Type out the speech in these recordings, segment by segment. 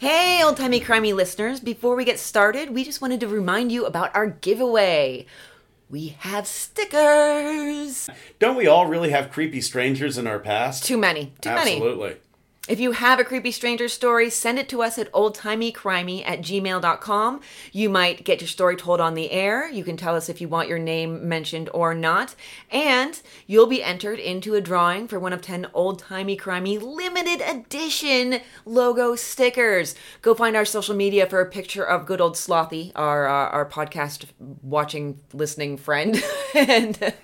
Hey, old timey crimey listeners. Before we get started, we just wanted to remind you about our giveaway. We have stickers. Don't we all really have creepy strangers in our past? Too many. Too many. Absolutely. If you have a creepy stranger story, send it to us at oldtimeycrimey at gmail.com. You might get your story told on the air. You can tell us if you want your name mentioned or not. And you'll be entered into a drawing for one of 10 old timey crimey limited edition logo stickers. Go find our social media for a picture of good old Slothy, our, uh, our podcast watching, listening friend. and,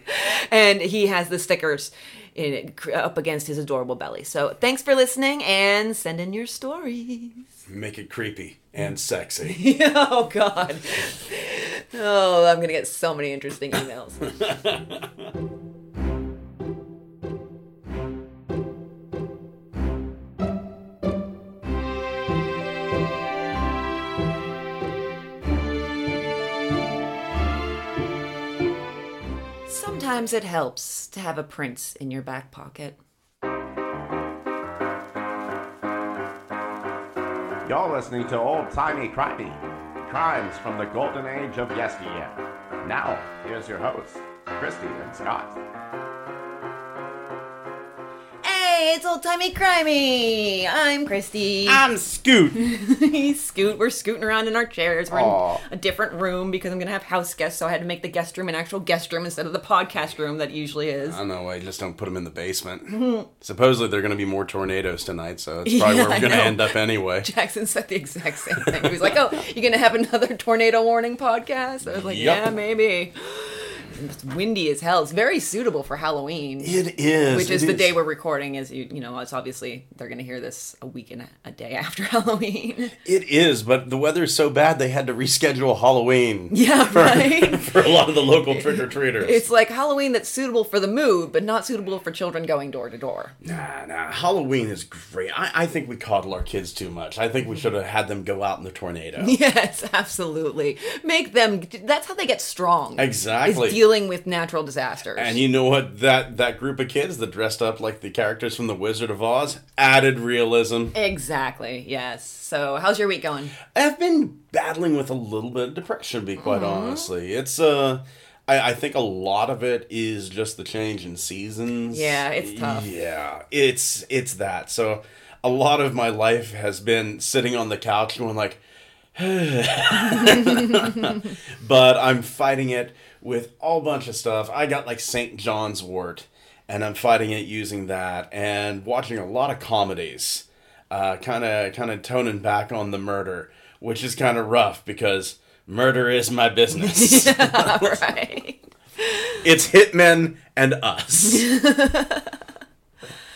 and he has the stickers in, up against his adorable belly. So thanks for listening and send in your stories. Make it creepy and sexy. oh God. Oh, I'm gonna get so many interesting emails. Sometimes it helps to have a prince in your back pocket. You're listening to Old Timey Crimey, crimes from the golden age of yesteryear. Now, here's your hosts, Christy and Scott. Hey, it's old timey crimey. I'm Christy. I'm Scoot. Scoot. We're scooting around in our chairs. We're Aw. in a different room because I'm gonna have house guests, so I had to make the guest room an actual guest room instead of the podcast room that usually is. I don't know. I just don't put them in the basement. Supposedly there are going to be more tornadoes tonight, so it's probably Yeah, where I we're going to end up anyway. Jackson said the exact same thing. He was like, "Oh, you're gonna have another tornado warning podcast?" I was like. "Yeah, maybe." It's windy as hell. It's very suitable for Halloween. It is. which is it the day we're recording is you you know it's obviously they're gonna hear this a week and a, day after halloween It is, but the weather is so bad they had to reschedule Halloween. yeah right For a lot of the local trick or treaters. it's like halloween that's suitable for the mood but not suitable for children going door to door Nah, nah. Halloween is great. I, I think we coddle our kids too much. I think we should have had them go out in the tornado. yes absolutely make them that's how they get strong Exactly. is dealing with natural disasters And you know what? That that group of kids that dressed up like the characters from The Wizard of Oz added realism. exactly yes so how's your week going I've been battling with a little bit of depression, to be quite honestly. It's uh I, I think a lot of it is just the change in seasons. Yeah, it's tough. Yeah, it's it's that. So a lot of my life has been sitting on the couch going like but I'm fighting it with all bunch of stuff. I got like St. John's wort, and I'm fighting it using that and watching a lot of comedies. Kind of, kind of toning back on the murder, which is kind of rough because murder is my business. right it's hitmen and us.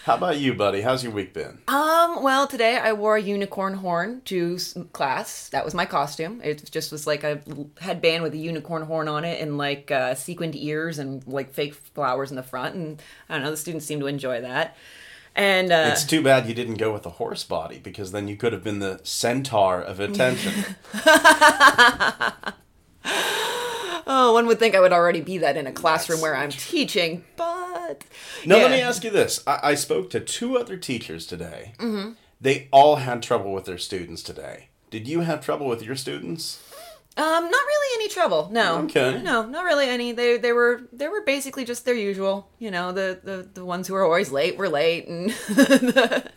How about you, buddy? How's your week been? Um, well, today I wore a unicorn horn to class. That was my costume. It just was like a headband with a unicorn horn on it and like uh, sequined ears and like fake flowers in the front. And I don't know, the students seemed to enjoy that. And uh, It's too bad you didn't go with a horse body because then you could have been the centaur of attention. oh, one would think I would already be that in a classroom where I'm teaching, but Now, let me ask you this. I, I spoke to two other teachers today. Mm-hmm. They all had trouble with their students today. Did you have trouble with your students? Um, not really any trouble. No. Okay. No, not really any. They they were they were basically just their usual. You know, the the, the ones who are always late were late, and the,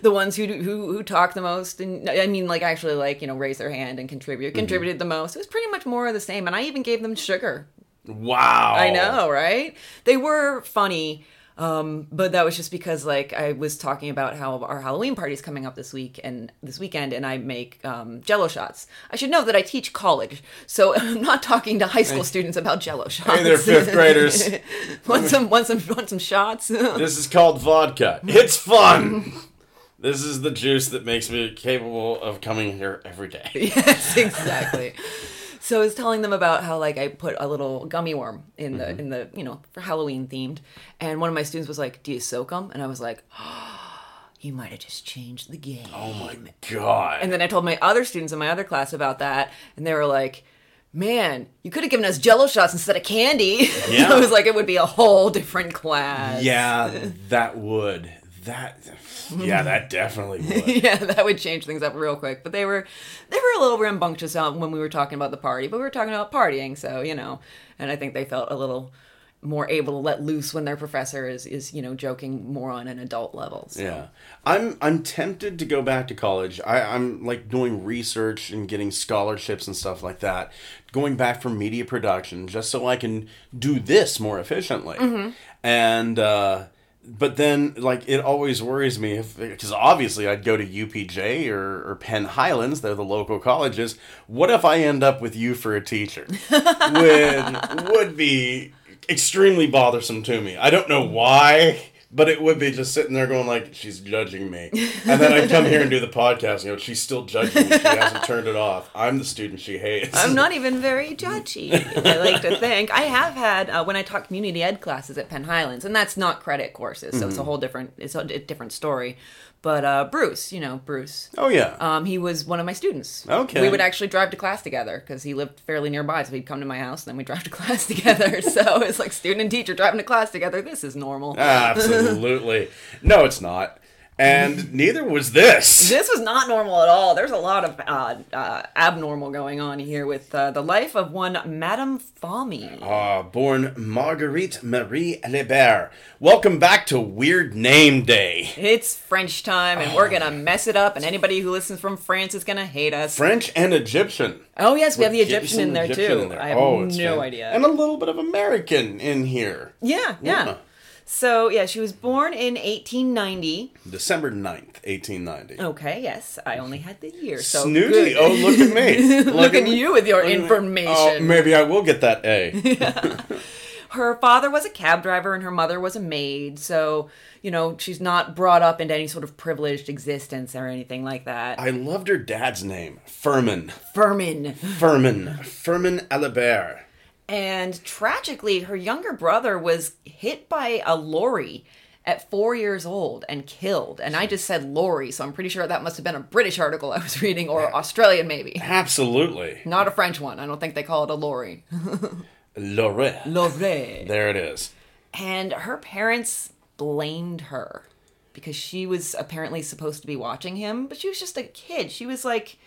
the ones who who who talk the most, and I mean, like actually like you know raise their hand and contribute, contributed the most. It was pretty much more of the same, and I even gave them sugar. Wow. I know, right? They were funny. Um, but that was just because like I was talking about how our Halloween party's coming up this week and this weekend and I make um, jello shots. I should know that I teach college, so I'm not talking to high school students about jello shots. Hey there, fifth graders. want some want some want some shots? This is called vodka. It's fun. This is the juice that makes me capable of coming here every day. yes, exactly. So I was telling them about how like I put a little gummy worm in the mm-hmm. in the you know for Halloween themed, and one of my students was like, "Do you soak them?" And I was like, "You might have just changed the game." Oh my god. And then I told my other students in my other class about that, and they were like, "Man, you could have given us Jello shots instead of candy." Yeah. I was like, it would be a whole different class. yeah, that would. That, yeah, that definitely would. yeah, that would change things up real quick. But they were they were a little rambunctious when we were talking about the party, but we were talking about partying, so you know. And I think they felt a little more able to let loose when their professor is is you know joking more on an adult level. So. Yeah, I'm I'm tempted to go back to college. I, I'm like doing research and getting scholarships and stuff like that. Going back for media production just so I can do this more efficiently. And uh, but then like it always worries me if because obviously I'd go to UPJ or, or Penn Highlands. They're the local colleges. What if I end up with you for a teacher? would would be extremely bothersome to me. I don't know why, but it would be just sitting there going like, she's judging me. And then I'd come here and do the podcast, you know, she's still judging me. She hasn't turned it off. I'm the student she hates. I'm not even very judgy. I like to think I have had uh, when I taught community ed classes at Penn Highlands, and that's not credit courses, so it's Mm-hmm. a whole different it's a different story. But uh, Bruce, you know Bruce, Oh yeah. um, he was one of my students. Okay. we would actually drive to class together because he lived fairly nearby, so he'd come to my house and then we'd drive to class together. so it's like student and teacher driving to class together. This is normal. Absolutely. No, it's not. And neither was this. This was not normal at all. There's a lot of uh, uh, abnormal going on here with uh, the life of one Madame Fahmy. Ah, born Marguerite Marie Alibert. Welcome back to Weird Name Day. It's French time, and we're Oh. gonna mess it up, and anybody who listens from France is gonna hate us. French and Egyptian. oh yes, we have the Get Egyptian in there Egyptian too. in there. I have Oh, no idea. And a little bit of American in here. yeah, yeah, Yeah. So yeah, she was born in 1890. December 9th, 1890. Okay, yes, I only had the year. So Snooty. good. Oh, look at me. Look at me. you with your Look oh, information. Oh, maybe I will get that A. her father was a cab driver and her mother was a maid. So you know she's not brought up into any sort of privileged existence or anything like that. I loved her dad's name. Firmin. Firmin. Firmin. Firmin Alibert. And tragically, her younger brother was hit by a lorry at four years old and killed. And I just said lorry, so I'm pretty sure that must have been a British article I was reading, or Australian maybe. Absolutely. Not a French one. I don't think they call it a lorry. Lorette. Lorry. There it is. And her parents blamed her because she was apparently supposed to be watching him, but she was just a kid. She was like,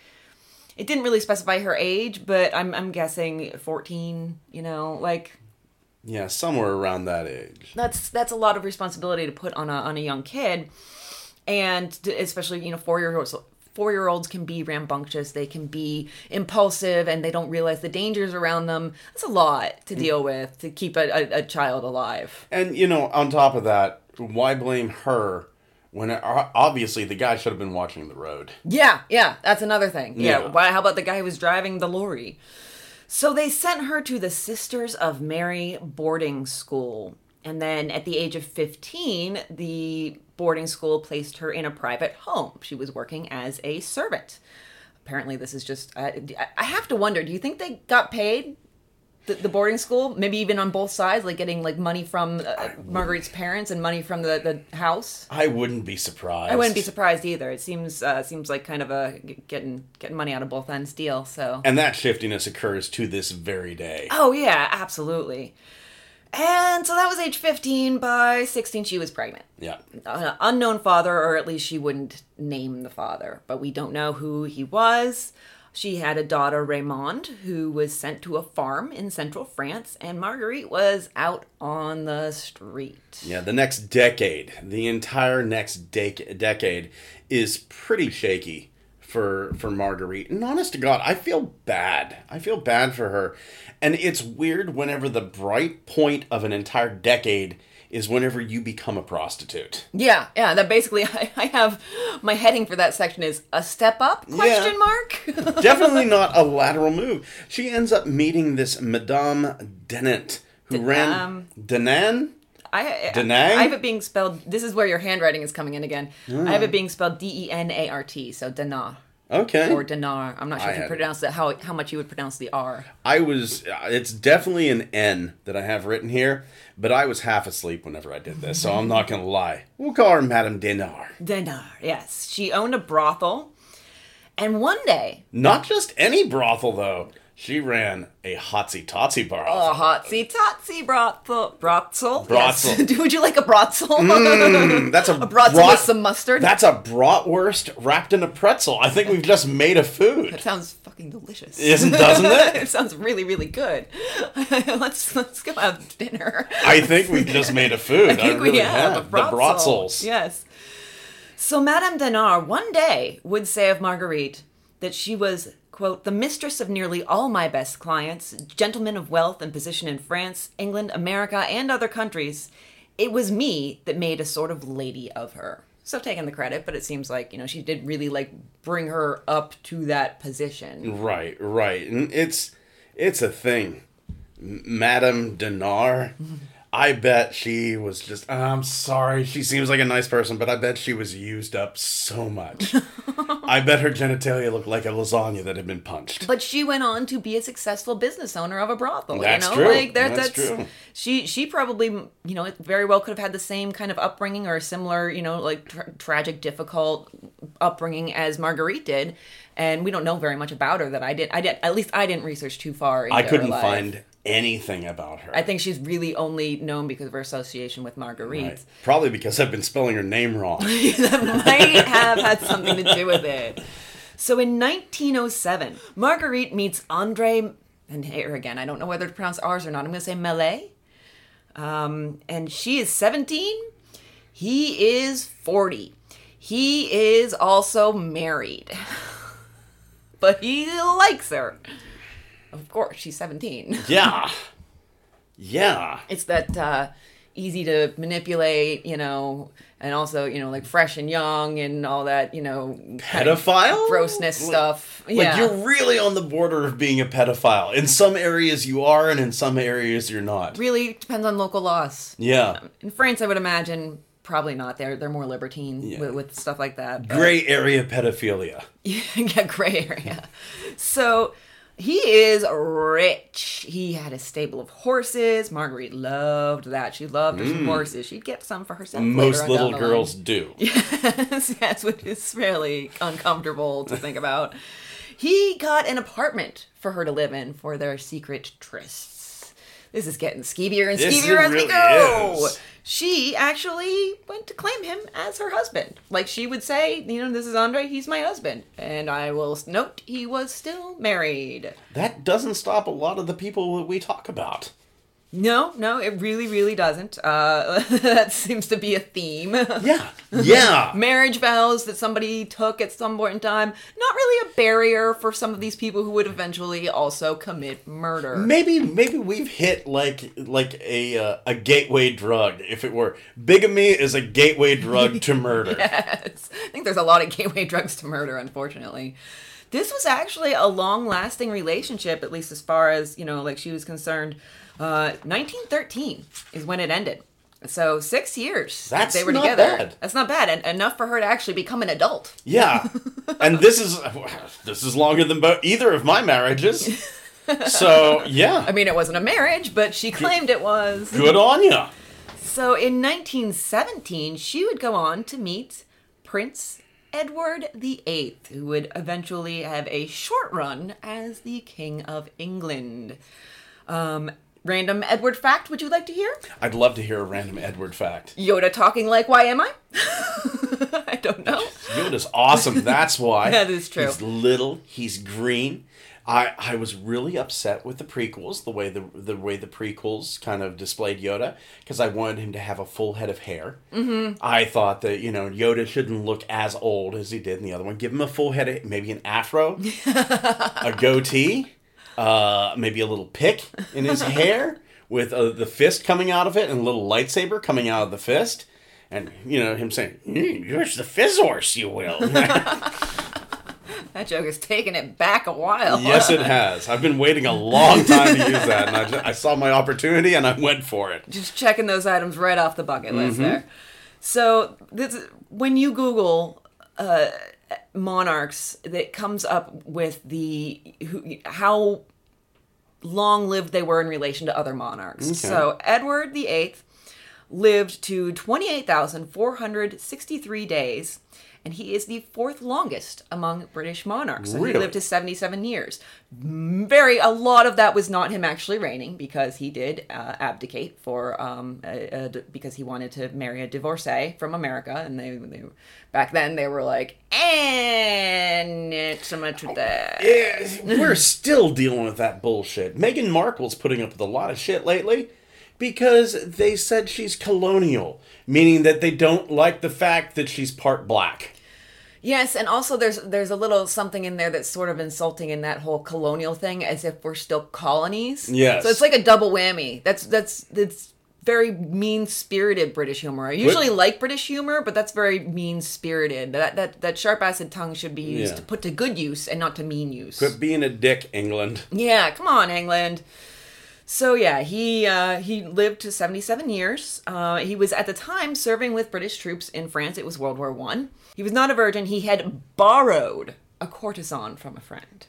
it didn't really specify her age, but I'm, I'm guessing 14, you know, like Yeah, somewhere around that age. that's that's a lot of responsibility to put on a on a young kid. And to- especially you know four year olds four year olds can be rambunctious they can be impulsive and they don't realize the dangers around them. That's a lot to mm. deal with to keep a, a, a child alive. And, you know, on top of that, why blame her when it, obviously the guy should have been watching the road? yeah yeah that's another thing. Yeah, Yeah. why how about the guy who was driving the lorry? So they sent her to the sisters of mary boarding school and then at the age of 15 the boarding school placed her in a private home. She was working as a servant. Apparently this is just uh, i have to wonder do you think they got paid the, the boarding school maybe even on both sides like getting like money from uh, marguerite's parents and money from the, the house I wouldn't be surprised. I wouldn't be surprised either. It seems uh, seems like kind of a getting getting money out of both ends deal. So. And that shiftiness occurs to this very day. Oh yeah, absolutely. And so that was age fifteen. By sixteen, she was pregnant. Yeah. An unknown father, or at least she wouldn't name the father, but we don't know who he was. She had a daughter, Raymonde, who was sent to a farm in central France, and Marguerite was out on the street. Yeah, the next decade, the entire next dec- decade is pretty shaky for for Marguerite. And honest to God, I feel bad. I feel bad for her. And it's weird whenever the bright point of an entire decade is whenever you become a prostitute. Yeah, yeah. That basically, I, I have my heading for that section is a step up question mark. Definitely not a lateral move. She ends up meeting this Madame Denant, who ran um, Denan. I, Denang? I have it being spelled. This is where your handwriting is coming in again. I have it being spelled D E N A R T, so Denar Okay. or Denar. I'm not sure I if you pronounce it how how much you would pronounce the R. I was. uh, It's definitely an N that I have written here, but I was half asleep whenever I did this, so I'm not gonna lie. We'll call her Madame Dinar. Denar. Yes, she owned a brothel, and one day, Not just any brothel though. She ran a hotsy totsy bar. A hotsy totsy brothel. Brothel? Brothel. Yes. Would you like a brothel? Mm, that's a, a brothel with some mustard? That's a bratwurst wrapped in a pretzel. I think we've just made a food. That sounds fucking delicious. Isn't doesn't it? it sounds really, really good. let's let's go have dinner. I think we've just made a food. I think really we have, a The bratzel. bratzels. Yes. So Madame Denard one day would say of Marguerite that she was, quote, the mistress of nearly all my best clients, gentlemen of wealth and position in France, England, America, and other countries. It was me that made a sort of lady of her. So taking the credit, but it seems like, you know, she did really like bring her up to that position. Right, right. And it's it's a thing. Madame Dinar. I bet she was just I'm sorry. She seems like a nice person, but I bet she was used up so much. I bet her genitalia looked like a lasagna that had been punched. But she went on to be a successful business owner of a brothel. That's you know, true. like that, That's that's, true. She she probably you know very well could have had the same kind of upbringing or a similar you know like tra- tragic, difficult upbringing as Marguerite did, and we don't know very much about her. That I did. I did. At least I didn't research too far. Into I couldn't find anything about her. I think she's really only known because of her association with Marguerite. Right. Probably because I've been spelling her name wrong. that might have had something to do with it. So in 1907, Marguerite meets Andre, and here again, I don't know whether to pronounce ours or not. I'm going to say Melee. Um, and she is 17. He is 40. He is also married. but he likes her. Of course, she's 17. yeah. Yeah. it's that uh, easy to manipulate, you know, and also, you know, like fresh and young and all that, you know, Pedophile? grossness Like- stuff. Like yeah. you're really on the border of being a pedophile. In some areas you are, and in some areas you're not. really depends on local laws. Yeah. In France, I would imagine probably not. They're they're more libertine Yeah. with, with stuff like that. but- Gray area pedophilia. yeah, gray area. So he is rich. He had a stable of horses. Marguerite loved that. She loved her some horses. She'd get some for herself. Mm. Most little the line. girls do. Yes, yes, which is really uncomfortable to think about. He got an apartment for her to live in for their secret trysts. This is getting skeevier and This skeevier as we go. is. She actually went to claim him as her husband. Like she would say, you know, this is Andre, he's my husband. And I will note he was still married. That doesn't stop a lot of the people that we talk about. No, no, it really, really doesn't. Uh, that seems to be a theme. Yeah. Yeah. marriage vows that somebody took at some point in time not really a barrier for some of these people who would eventually also commit murder Maybe maybe we've hit like like a uh, a gateway drug. If it were bigamy is a gateway drug to murder. yes i think there's a lot of gateway drugs to murder unfortunately this was actually a long lasting relationship at least as far as you know like she was concerned uh 1913 is when it ended so six years That's they were not together bad. that's not bad and enough for her to actually become an adult Yeah, and this is this is longer than bo- either of my marriages. So yeah, i mean it wasn't a marriage but she claimed it was good on you. So in 1917, she would go on to meet Prince Edward VIII, who would eventually have a short run as the King of England. Um, random Edward fact, would you like to hear? I'd love to hear a random Edward fact. Yoda talking like, why am I? I don't know. Yoda's awesome. That's why. That is true. He's little. He's green. I, I was really upset with the prequels, the way the the way the prequels kind of displayed Yoda, because I wanted him to have a full head of hair. Mm-hmm. I thought that you know Yoda shouldn't look as old as he did in the other one. Give him a full head, of, maybe an afro, a goatee, uh, maybe a little pick in his hair with uh, the fist coming out of it and a little lightsaber coming out of the fist. And you know him saying, mm, "Use the fizzorse, you will." That joke has taken it back a while. Yes, it has. I've been waiting a long time to use that, and I, ju- I saw my opportunity and I went for it. just checking those items right off the bucket list there. So this, when you Google uh, monarchs, that comes up with the who, how long lived they were in relation to other monarchs. So Edward VIII lived to twenty eight thousand four hundred sixty three days. and he is the fourth longest among British monarchs. So he lived to 77 years. Very, a lot of that was not him actually reigning because he did uh, abdicate for, um, a, a because he wanted to marry a divorcee from America, and they, they back then they were like, and it's so much with that. Yeah, we're still dealing with that bullshit. Meghan Markle's putting up with a lot of shit lately because they said she's colonial, meaning that they don't like the fact that she's part black. Yes, and also there's there's a little something in there that's sort of insulting in that whole colonial thing, as if we're still colonies. Yes. So it's like a double whammy. That's that's that's very mean spirited British humor. I usually like British humor, but that's very mean spirited. That that that sharp acid tongue should be used Yeah. to put to good use and not to mean use. Quit being a dick, England. Yeah, come on, England. So yeah, he uh, he lived to seventy seven years. Uh, he was at the time serving with British troops in France. It was World War One. He was not a virgin. He had borrowed a courtesan from a friend.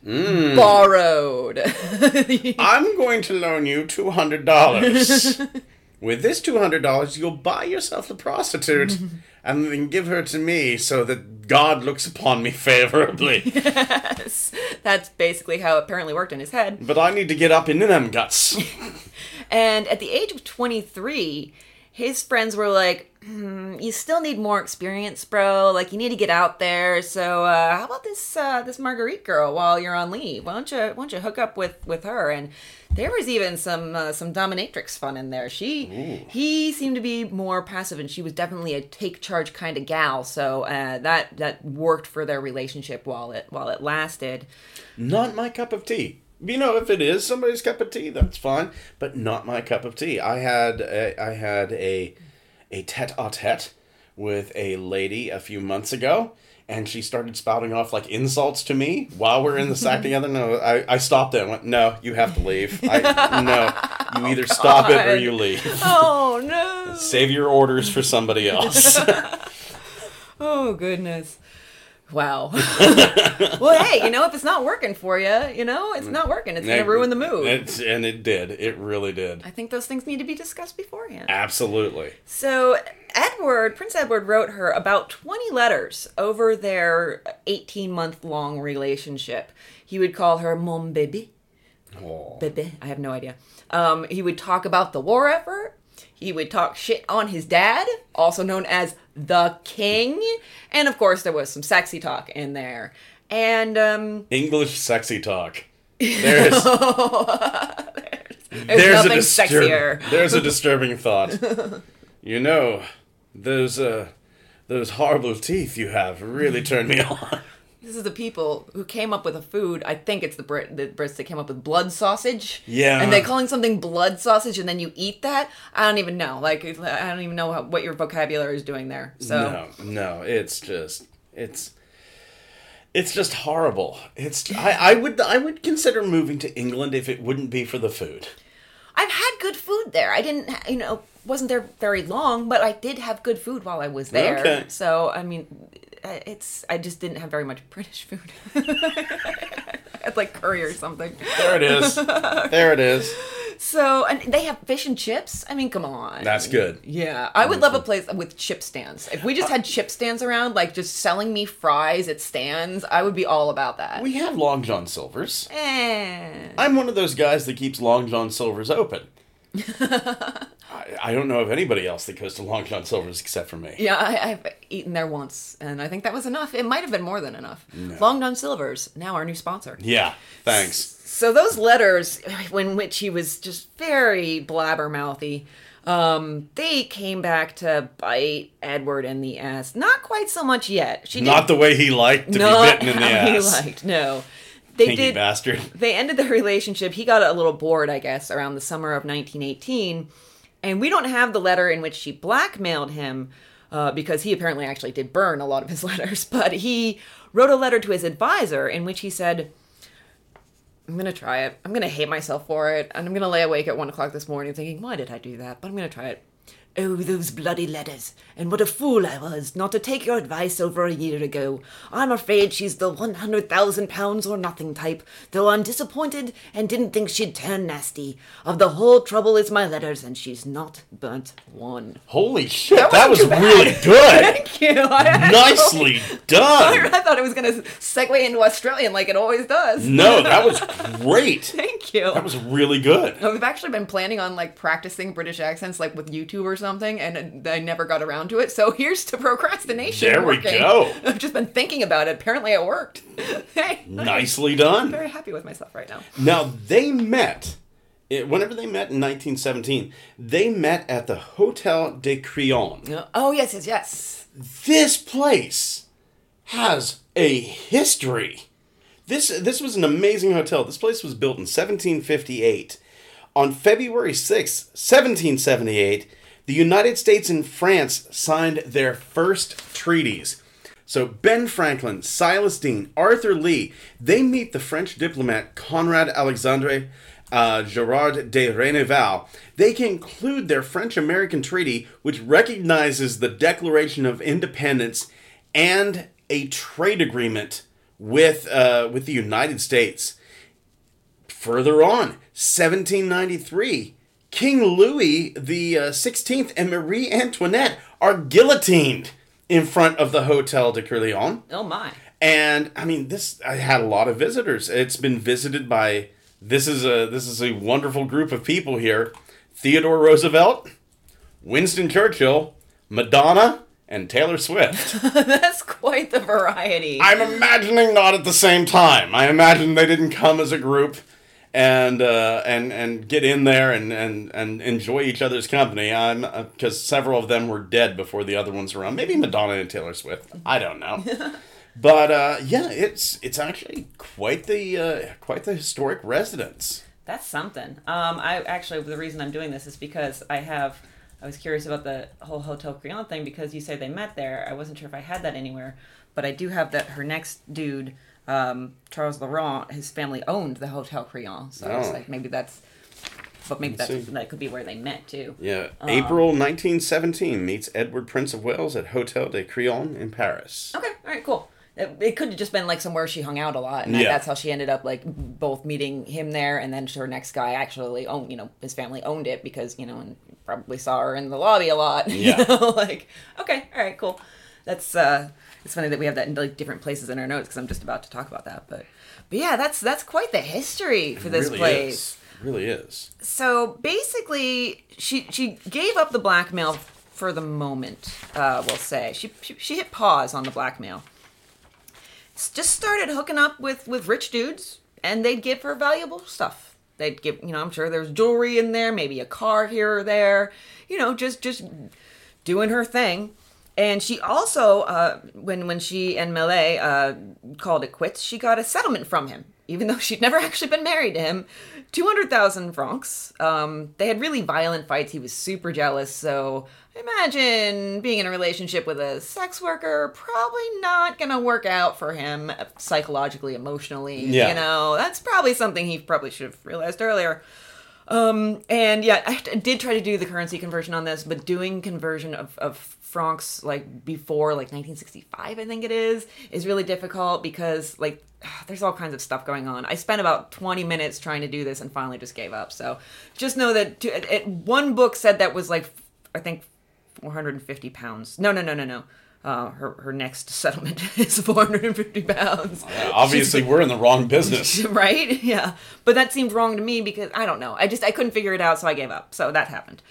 Borrowed. I'm going to loan you $200. With this $200, you'll buy yourself a prostitute and then give her to me so that God looks upon me favorably. Yes. That's basically how it apparently worked in his head. but I need to get up into them guts. And at the age of 23, his friends were like, hmm, "You still need more experience, bro. Like you need to get out there. So uh, how about this uh, this Marguerite girl while you're on leave? Why don't you why don't you hook up with with her?" And there was even some uh, some dominatrix fun in there. She he seemed to be more passive, and she was definitely a take charge kind of gal. So uh, that that worked for their relationship while it while it lasted. not my cup of tea. You know, if it is somebody's cup of tea, that's fine, but not my cup of tea. I had a, I had a a tete-a-tete with a lady a few months ago, and she started spouting off like insults to me while we're in the sack together. No, I, I stopped it and went, "No, you have to leave. I, no, you oh, either stop it or you leave. Oh no! Save your orders for somebody else." Oh goodness. Wow. well, hey, you know, if it's not working for you, you know, it's not working. It's gonna ruin the mood. It's, and it did. It really did. I think those things need to be discussed beforehand. Absolutely. So, Edward, Prince Edward wrote her about 20 letters over their 18 month long relationship. He would call her bébé. Aw. Bébé, I have no idea. Um, he would talk about the war effort. He would talk shit on his dad, also known as the king. And of course, there was some sexy talk in there. And um, English sexy talk. There's there's, there's nothing a disturb- sexier. There's a disturbing thought. you know, those uh, those horrible teeth you have really turn me on. This is the people who came up with a food. I think it's the Brit, the Brits that came up with blood sausage. Yeah. and they're calling something blood sausage, and then you eat that. I don't even know. Like, I don't even know how, what your vocabulary is doing there. So, No, no, it's just it's it's just horrible. It's I, I would I would consider moving to England if it wouldn't be for the food. I've had good food there. I didn't, you know, wasn't there very long, but I did have good food while I was there. Okay. So, I mean, it's I just didn't have very much British food. I had like curry or something. There it is. there it is. So, and they have fish and chips. I mean, come on. That's good. Yeah, I would love a place with chip stands. If we just had chip stands around, like just selling me fries at stands, I would be all about that. We have Long John Silver's. Eh. I'm one of those guys that keeps Long John Silver's open. I, I don't know of anybody else that goes to Long John Silver's except for me. Yeah, I, I've eaten there once, and I think that was enough. It might have been more than enough. Long John Silver's, now our new sponsor. Yeah, thanks. So those letters, in which he was just very blabbermouthy, um, they came back to bite Edward in the ass. Not quite so much yet. She Not the way he liked to not be bitten in the how he ass. liked. No, they did. bastard. They ended their relationship. He got a little bored, I guess, around the summer of 1918. And we don't have the letter in which she blackmailed him uh, because he apparently actually did burn a lot of his letters. But he wrote a letter to his advisor in which he said, I'm going to try it. I'm going to hate myself for it. And I'm going to lay awake at one o'clock this morning thinking, why did I do that? But I'm going to try it. Oh, those bloody letters. And what a fool I was not to take your advice over a year ago. I'm afraid she's the 100,000 pounds or nothing type, though I'm disappointed and didn't think she'd turn nasty. Of the whole trouble is my letters, and she's not burnt one. Holy shit, that, wasn't was bad. really good. Thank you. I Nicely done. I thought it was going to segue into Australian like it always does. No, that was great. Thank you. That was really good. I've actually been planning on like practicing British accents like with YouTube or something, and I never got around to it. So here's to procrastination. There we working. go. I've just been thinking about it. Apparently, it worked. hey, Nicely done. I'm very happy with myself right now. Now they met. It, whenever they met in 1917, they met at the Hotel de Crillon. Oh yes, yes, yes. This place has a history. This this was an amazing hotel. This place was built in 1758. On February 6th, 1778, the United States and France signed their first treaties. So Ben Franklin, Silas Deane, Arthur Lee, they meet the French diplomat Conrad Alexandre uh, Gerard de Rayneval. They conclude their French-American treaty, which recognizes the Declaration of Independence and a trade agreement with uh, with the United States. Further on, 1793, King Louis the uh, 16th and Marie Antoinette are guillotined in front of the Hotel de Crillon. Oh my. And I mean, this I had a lot of visitors. It's been visited by this is a this is a wonderful group of people here: Theodore Roosevelt, Winston Churchill, Madonna, and Taylor Swift. That's quite the variety. I'm imagining not at the same time. I imagine they didn't come as a group and uh, and and get in there and, and, and enjoy each other's company. I'm because several of them were dead before the other ones were around. Maybe Madonna and Taylor Swift. I don't know. but uh, yeah, it's it's actually quite the uh, quite the historic residence. That's something. Um, I actually the reason I'm doing this is because I have. I was curious about the whole Hotel Crillon thing because you say they met there. I wasn't sure if I had that anywhere, but I do have that. Her next dude, um, Charles Laurent, his family owned the Hotel Crillon, so it's Oh. like maybe that's. But maybe that's, that could be where they met too. Yeah, April 1917 meets Edward Prince of Wales at Hotel de Crillon in Paris. Okay, all right, cool. It, it could have just been like somewhere she hung out a lot, and Yeah. that's how she ended up like both meeting him there, and then her next guy actually owned, you know, his family owned it because you know, and probably saw her in the lobby a lot. Yeah. You know, like okay, all right, cool. That's uh, it's funny that we have that in like different places in our notes because I'm just about to talk about that, but but yeah, that's that's quite the history for this really place. is. Really is. so basically she she gave up the blackmail for the moment uh, we'll say. She, she she hit pause on the blackmail. Just started hooking up with with rich dudes and they'd give her valuable stuff. They'd give you know i'm sure there's jewelry in there maybe a car here or there you know just just doing her thing and she also uh, when when she and Millet uh, called it quits she got a settlement from him. Even though she'd never actually been married to him. 200000 francs. Um, they had really violent fights. He was super jealous. So imagine being in a relationship with a sex worker. Probably not gonna work out for him psychologically emotionally Yeah. you know? That's probably something he probably should have realized earlier. Um, and yeah, I did try to do the currency conversion on this, but doing conversion of, of francs like before like 1965, I think it is, is really difficult because like there's all kinds of stuff going on. I spent about 20 minutes trying to do this and finally just gave up. So just know that to, it, it- one book said that was like I think 450 pounds. No, no, no, no, no. Uh, her her next settlement is 450 pounds. Obviously, we're in the wrong business. right yeah but that seemed wrong to me because i don't know i just i couldn't figure it out so i gave up so that happened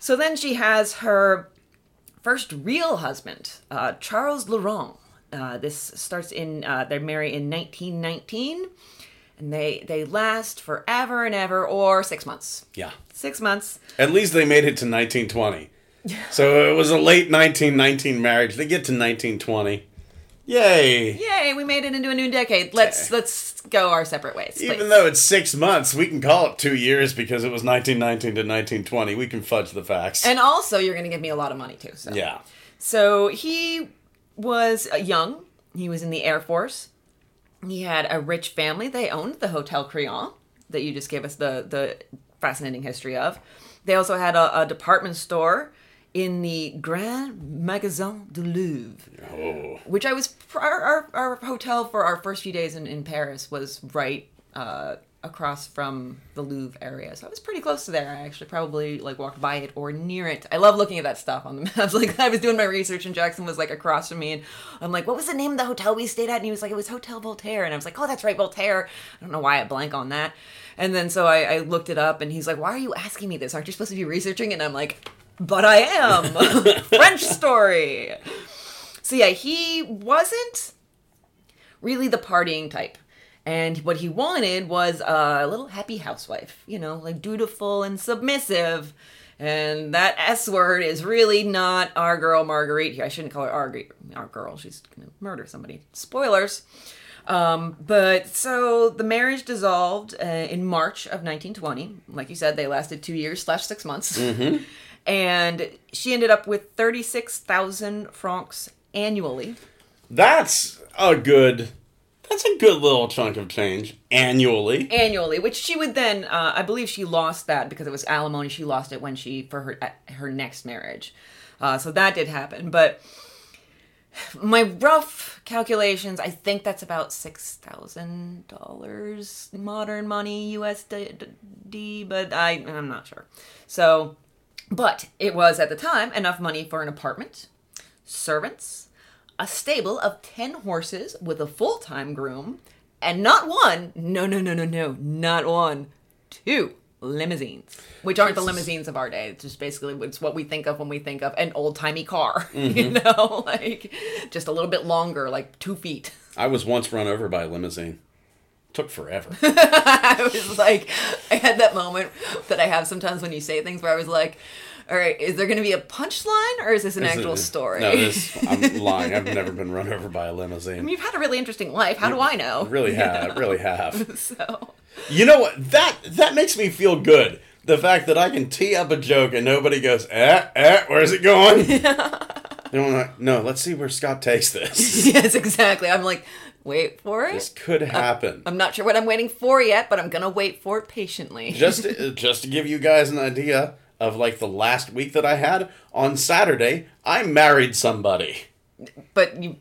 so then she has her first real husband uh, charles laurent uh, this starts in uh, they're married in 1919 and they they last forever and ever or six months Yeah. six months At least they made it to 1920. So it was a late 1919 marriage. They get to 1920. Yay! yay we made it into a new decade let's let's go our separate ways Even please. though it's six months, we can call it two years because it was 1919 to 1920. We can fudge the facts. and also you're gonna give me a lot of money too so yeah. So he was uh, young. He was in the Air Force. He had a rich family. They owned the Hotel Crillon that you just gave us the the fascinating history of. They also had a, a department store in the Grand Magasin du Louvre, Oh. which I was our, our, our hotel for our first few days in, in Paris was right uh, across from the Louvre area, so I was pretty close to there. I actually probably like walked by it or near it. I love looking at that stuff on the maps. Like I was doing my research, and Jackson was like across from me, and I'm like, "What was the name of the hotel we stayed at?" And he was like, "It was Hotel Voltaire," and I was like, "Oh, that's right, Voltaire." I don't know why I blank on that. And then so I, I looked it up, and he's like, "Why are you asking me this? Aren't you supposed to be researching?" And I'm like, "But I am." French story. So yeah, he wasn't really the partying type. And what he wanted was a little happy housewife, you know, like dutiful and submissive. And that S word is really not our girl Marguerite here. I shouldn't call her our, our girl. She's going to murder somebody. Spoilers. Um, but so the marriage dissolved uh, in March of 1920. Like you said, they lasted two years slash six months. And she ended up with 36,000 francs annually. That's a good. That's a good little chunk of change annually. annually, which she would then, uh, I believe, she lost that because it was alimony. She lost it when she for her her next marriage, uh, so that did happen. But my rough calculations, I think that's about six thousand dollars modern money USD, but I I'm not sure. So, but it was at the time enough money for an apartment, servants, a stable of 10 horses with a full time groom, and not one, no, no, no, no, no, not one, two limousines, which aren't the limousines of our day. It's just basically it's what we think of when we think of an old timey car, you mm-hmm. know, like just a little bit longer, like two feet. I was once run over by a limousine. Took forever. I was like, I had that moment that I have sometimes when you say things where I was like, all right, is there going to be a punchline or is this an actual story? No, this, I'm lying. I've never been run over by a limousine. You've had a really interesting life. How do I know? Really have, really have. So, You know what? That that makes me feel good. The fact that I can tee up a joke and nobody goes, eh, eh, where's it going? Know, I'm like, no, let's see where Scott takes this. yes, exactly. I'm like, wait for it. this could happen. I'm not sure what I'm waiting for yet, but I'm going to wait for it patiently. just to, just to give you guys an idea of like the last week that I had on Saturday, I married somebody. but you.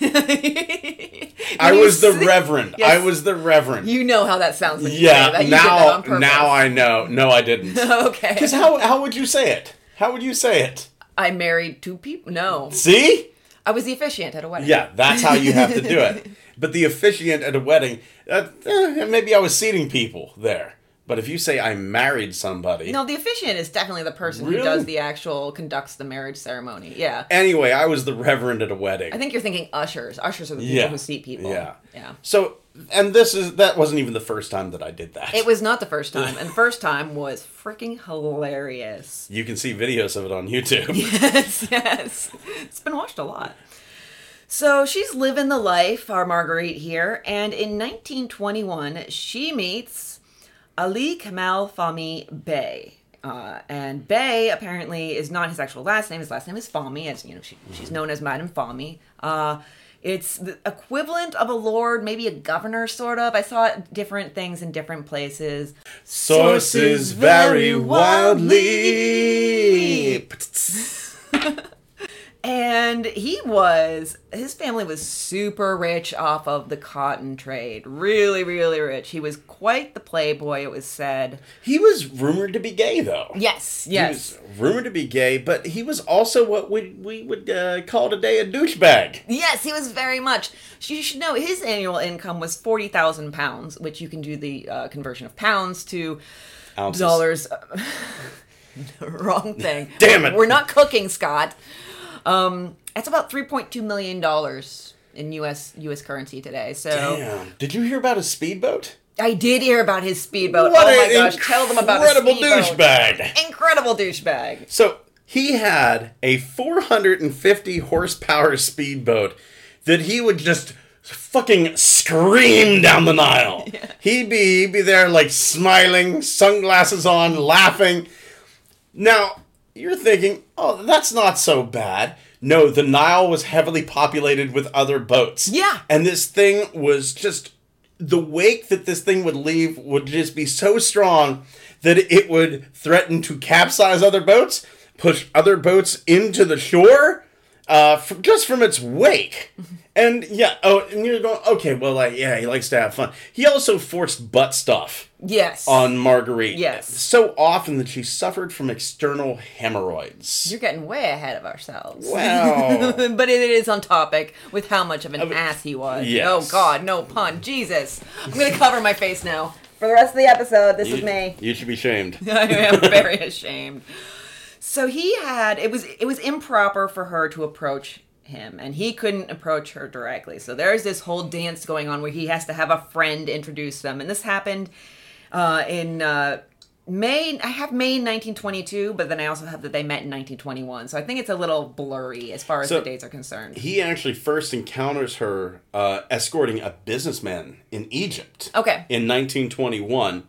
I You was the see- reverend. Yes. I was the reverend. You know how that sounds when you say yeah, that. You did that now now I know. No, I didn't. Okay. Because how how would you say it? How would you say it? I married two people. No. See? I was the officiant at a wedding. Yeah, that's how you have to do it. But the officiant at a wedding, uh, eh, maybe I was seating people there. But if you say I married somebody, No, the officiant is definitely the person Really? who does the actual, conducts the marriage ceremony. Yeah. anyway, I was the reverend at a wedding. I think you're thinking ushers. Ushers are the people Yeah. who seat people. Yeah. Yeah. So, and this is that wasn't even the first time that I did that. It was not the first time, and the first time was freaking hilarious. You can see videos of it on YouTube. yes, yes. It's been watched a lot. So she's living the life, our Marguerite here, and in 1921 she meets Ali Kamal Fahmy Bey. Uh, and Bey apparently is not his actual last name. His last name is Fahmy, as you know, she, she's known as Madame Fahmy. Uh, it's the equivalent of a lord, maybe a governor, sort of. I saw different things in different places. Sources vary wildly. And he was, his family was super rich off of the cotton trade. Really, really rich. He was quite the playboy, it was said. He was rumored to be gay, though. Yes, He yes. was rumored to be gay, but he was also what we we would uh, call today a douchebag. Yes, he was very much. You should know his annual income was 40,000 pounds, which you can do the uh, conversion of pounds to Ounces. dollars. Wrong thing. Damn it. We're not cooking, Scott. Um, that's about 3.2 million dollars in US US currency today. So Damn. Did you hear about his speedboat? I did hear about his speedboat. What oh my gosh, tell them about incredible douchebag. Incredible douchebag. So he had a 450 horsepower speedboat that he would just fucking scream down the Nile. He'd be he'd be there like smiling, sunglasses on, laughing. Now you're thinking, oh, that's not so bad. No, the Nile was heavily populated with other boats. Yeah. And this thing was just the wake that this thing would leave would just be so strong that it would threaten to capsize other boats, push other boats into the shore uh, just from its wake. And yeah, oh, and you're going, okay, well, like, yeah, he likes to have fun. He also forced butt stuff Yes. on Marguerite. Yes. So often that she suffered from external hemorrhoids. You're getting way ahead of ourselves. Wow. but it is on topic with how much of an ass he was. yes. Oh God, no pun. Jesus, I'm gonna cover my face now for the rest of the episode. This is me. you should be shamed. I am very ashamed. So he had it was it was improper for her to approach him and he couldn't approach her directly. So there's this whole dance going on where he has to have a friend introduce them and this happened uh, in uh, May I have May 1922, but then I also have that they met in 1921. So I think it's a little blurry as far as So- the dates are concerned. He actually first encounters her uh, escorting a businessman in Egypt. Okay. In 1921.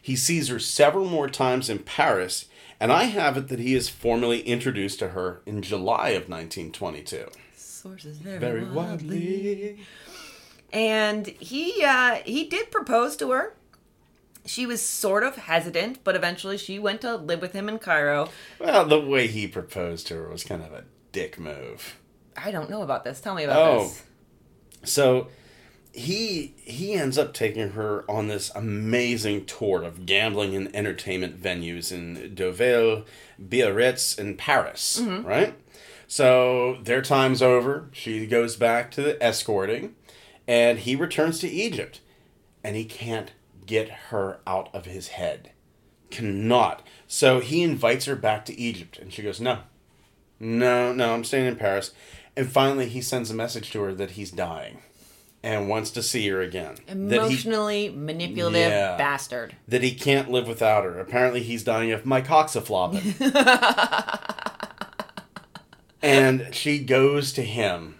He sees her several more times in Paris, and I have it that he is formally introduced to her in July of 1922. Sources very, Very wildly. widely. and he uh, he did propose to her. She was sort of hesitant, but eventually she went to live with him in Cairo. Well, the way he proposed to her was kind of a dick move. I don't know about this. Tell me about Oh. this. So he he ends up taking her on this amazing tour of gambling and entertainment venues in Deauville, Biarritz, and Paris. Mm-hmm. Right. So their time's over. She goes back to the escorting, and he returns to Egypt, and he can't get her out of his head. Cannot. So he invites her back to Egypt, and she goes, "No, no, no, I'm staying in Paris. And finally, he sends a message to her that he's dying and wants to see her again. That he, Emotionally manipulative Yeah. bastard. that he can't live without her. Apparently, he's dying of mycoxafloppin. and she goes to him.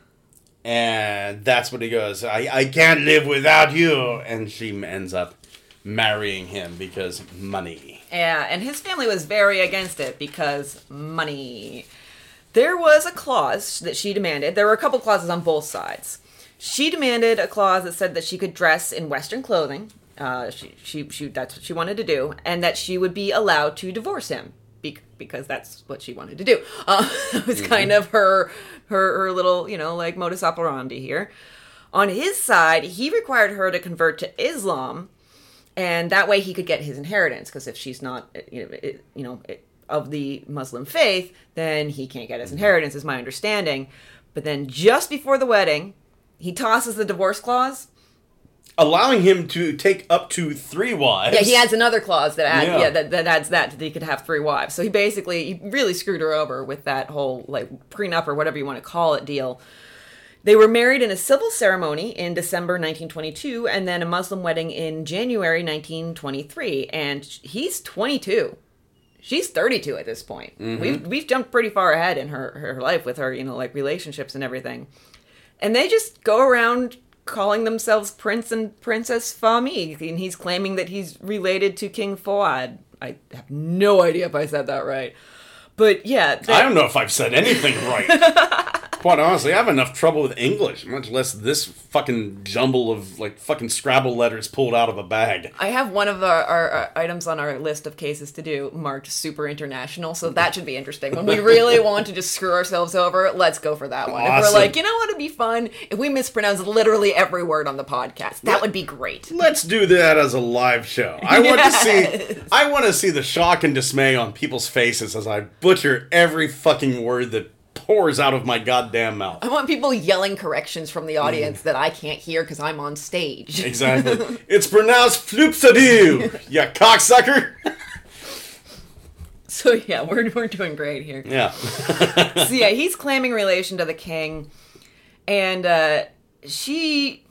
And that's what he goes, I, I can't live without you. And she ends up marrying him because money. Yeah, and his family was very against it because money. There was a clause that she demanded. There were a couple clauses on both sides. She demanded a clause that said that she could dress in Western clothing. Uh, she, she, she, that's what she wanted to do, and that she would be allowed to divorce him bec- because that's what she wanted to do. Uh, it was kind of her, her, her little, you know, like modus operandi here. On his side, he required her to convert to Islam and that way he could get his inheritance because if she's not you know, it, you know it, of the muslim faith then he can't get his inheritance is my understanding but then just before the wedding he tosses the divorce clause Allowing him to take up to three wives. yeah he adds another clause that adds Yeah. yeah, that, that adds that that he could have three wives so he basically he really screwed her over with that whole like prenup or whatever you want to call it deal They were married in a civil ceremony in December 1922 and then a Muslim wedding in January 1923. And he's 22. She's 32 at this point. Mm-hmm. We've, we've jumped pretty far ahead in her, her life with her, you know, like relationships and everything. And they just go around calling themselves Prince and Princess Fahmy. And he's claiming that he's related to King Fuad. I have no idea if I said that right. But yeah, they- I don't know if I've said anything right. Quite honestly, I have enough trouble with English, much less this fucking jumble of like fucking Scrabble letters pulled out of a bag. I have one of our, our, our items on our list of cases to do marked super international, so that should be interesting. When we really want to just screw ourselves over, let's go for that one. If we're like, you know what it'd be fun? If we mispronounce literally every word on the podcast, that would be great. Let's do that as a live show. I want to see I want to see the shock and dismay on people's faces as I butcher every fucking word that pours out of my goddamn mouth. I want people yelling corrections from the audience that I can't hear because I'm on stage. Exactly. it's pronounced floopsadoo, you cocksucker. So yeah, we're, we're doing great here. Yeah. so yeah, he's claiming relation to the king, and uh, she,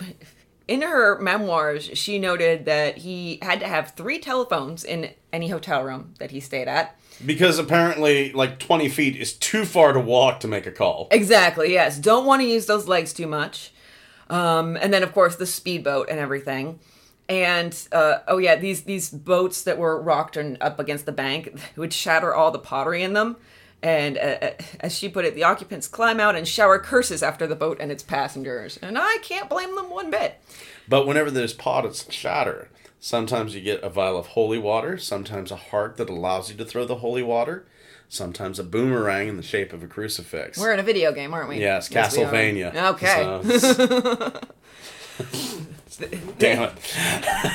in her memoirs, she noted that he had to have three telephones in any hotel room that he stayed at. Because apparently, like 20 feet is too far to walk to make a call. Exactly. Yes. Don't want to use those legs too much. Um, and then of course the speedboat and everything. And uh, oh yeah, these these boats that were rocked and up against the bank would shatter all the pottery in them. And uh, as she put it, the occupants climb out and shower curses after the boat and its passengers. And I can't blame them one bit. But whenever there's pots shatter, sometimes you get a vial of holy water, sometimes a heart that allows you to throw the holy water, sometimes a boomerang in the shape of a crucifix. We're in a video game, aren't we? yes, we are. Castlevania. Okay. So- Damn it.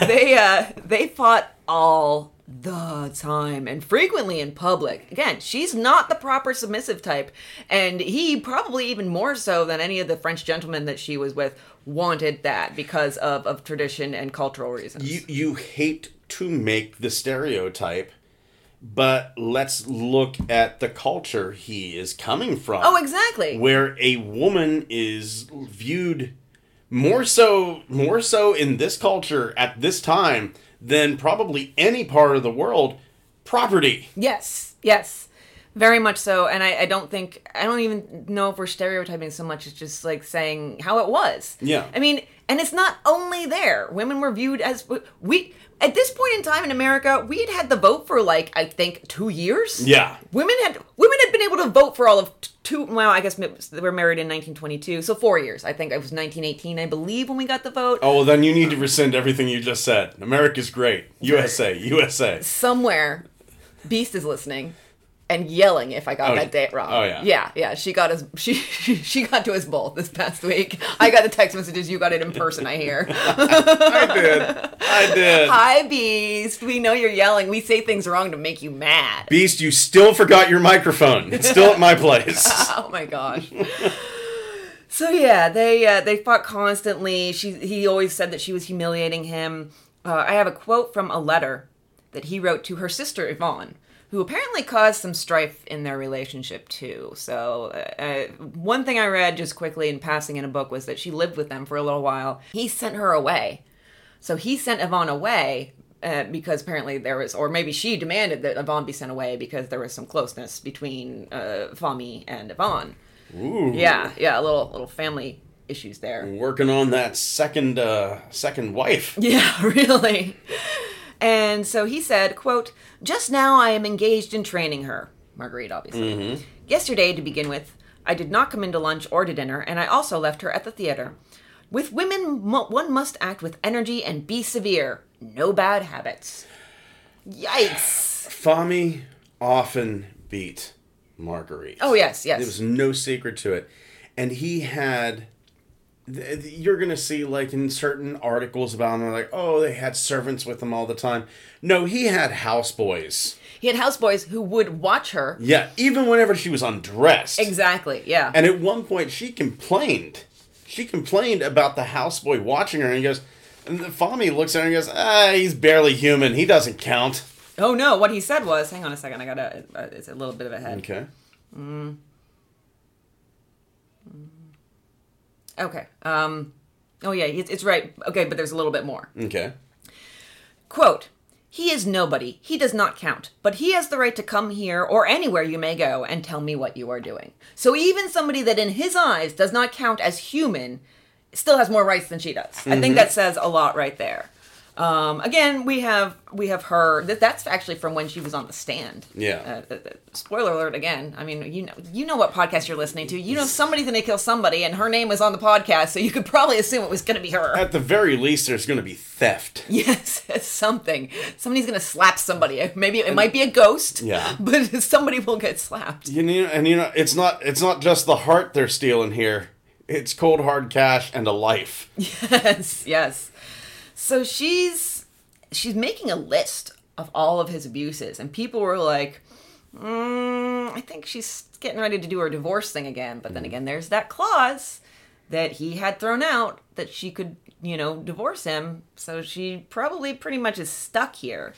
they uh they fought all the time and frequently in public. Again, she's not the proper submissive type, and he probably even more so than any of the French gentlemen that she was with wanted that because of, of tradition and cultural reasons. You you hate to make the stereotype, but let's look at the culture he is coming from. oh, exactly. where a woman is viewed more so more so in this culture at this time than probably any part of the world property Yes, yes, very much so. And I, I don't think I don't even know if we're stereotyping so much as just like saying how it was. Yeah. I mean, and it's not only there. Women were viewed as we at this point in time in America, we had had the vote for like I think two years. yeah Women had women had been able to vote for all of two. Well, I guess they were married in 1922, so four years. I think it was 1918, I believe, when we got the vote. oh well then you need to rescind everything you just said america's great usa usa somewhere beast is listening and yelling if i got Oh, that date wrong. oh, yeah. yeah yeah she got us she she got to us both this past week. I got the text messages you got it in person i hear. I did. I did. Hi beast. We know you're yelling. We say things wrong to make you mad. Beast you still forgot your microphone. It's still at my place. Oh my gosh. So yeah they uh, they fought constantly. She he always said that she was humiliating him. Uh, i have a quote from a letter that he wrote to her sister yvonne who apparently caused some strife in their relationship too so uh, uh, one thing i read just quickly in passing in a book was that she lived with them for a little while he sent her away so he sent Yvonne away uh, because apparently there was, or maybe she demanded that Yvonne be sent away because there was some closeness between uh, Fahmy and Yvonne. Ooh. Yeah, yeah, a little little family issues there. working on that second uh second wife Yeah, really. And so he said, quote, Just now I am engaged in training her. Marguerite, obviously. Mm-hmm. Yesterday, to begin with, I did not come into lunch or to dinner, and I also left her at the theater. With women, one must act with energy and be severe. No bad habits. Yikes. Fahmy often beat marguerite Oh, yes, yes. There was no secret to it. And he had. Th- You're going to see, like, in certain articles about him, like, oh, they had servants with him all the time. No, he had houseboys. he had houseboys who would watch her. Yeah, even whenever she was undressed. Exactly, yeah. And at one point, she complained. She complained about the houseboy watching her, and he goes, and Fahmy looks at her and goes, ah, he's barely human. He doesn't count. oh, no, what he said was, hang on a second, I gotta, uh, it's a little bit of a head. Okay. Okay. Um, oh, yeah, it's, it's right. Okay, but there's a little bit more. Okay. Quote, he is nobody. He does not count. But he has the right to come here or anywhere you may go and tell me what you are doing. So even somebody that in his eyes does not count as human still has more rights than she does. I think that says a lot right there. Um, again, we have we have her. That, that's actually from when she was on the stand. Yeah. Uh, uh, uh, spoiler alert again. I mean, you know, you know what podcast you're listening to. You know somebody's going to kill somebody, and her name was on the podcast, so you could probably assume it was going to be her. At the very least, there's going to be theft. Yes, something. Somebody's gonna slap somebody. Maybe it might be a ghost. Yeah. But somebody will get slapped. You know, and you know, it's not it's not just the heart they're stealing here. It's cold hard cash and a life. Yes, yes. So she's she's making a list of all of his abuses, and people were like, mm, "I think she's getting ready to do her divorce thing again." But then again, there's that clause that he had thrown out that she could, you know, divorce him. So she probably pretty much is stuck here.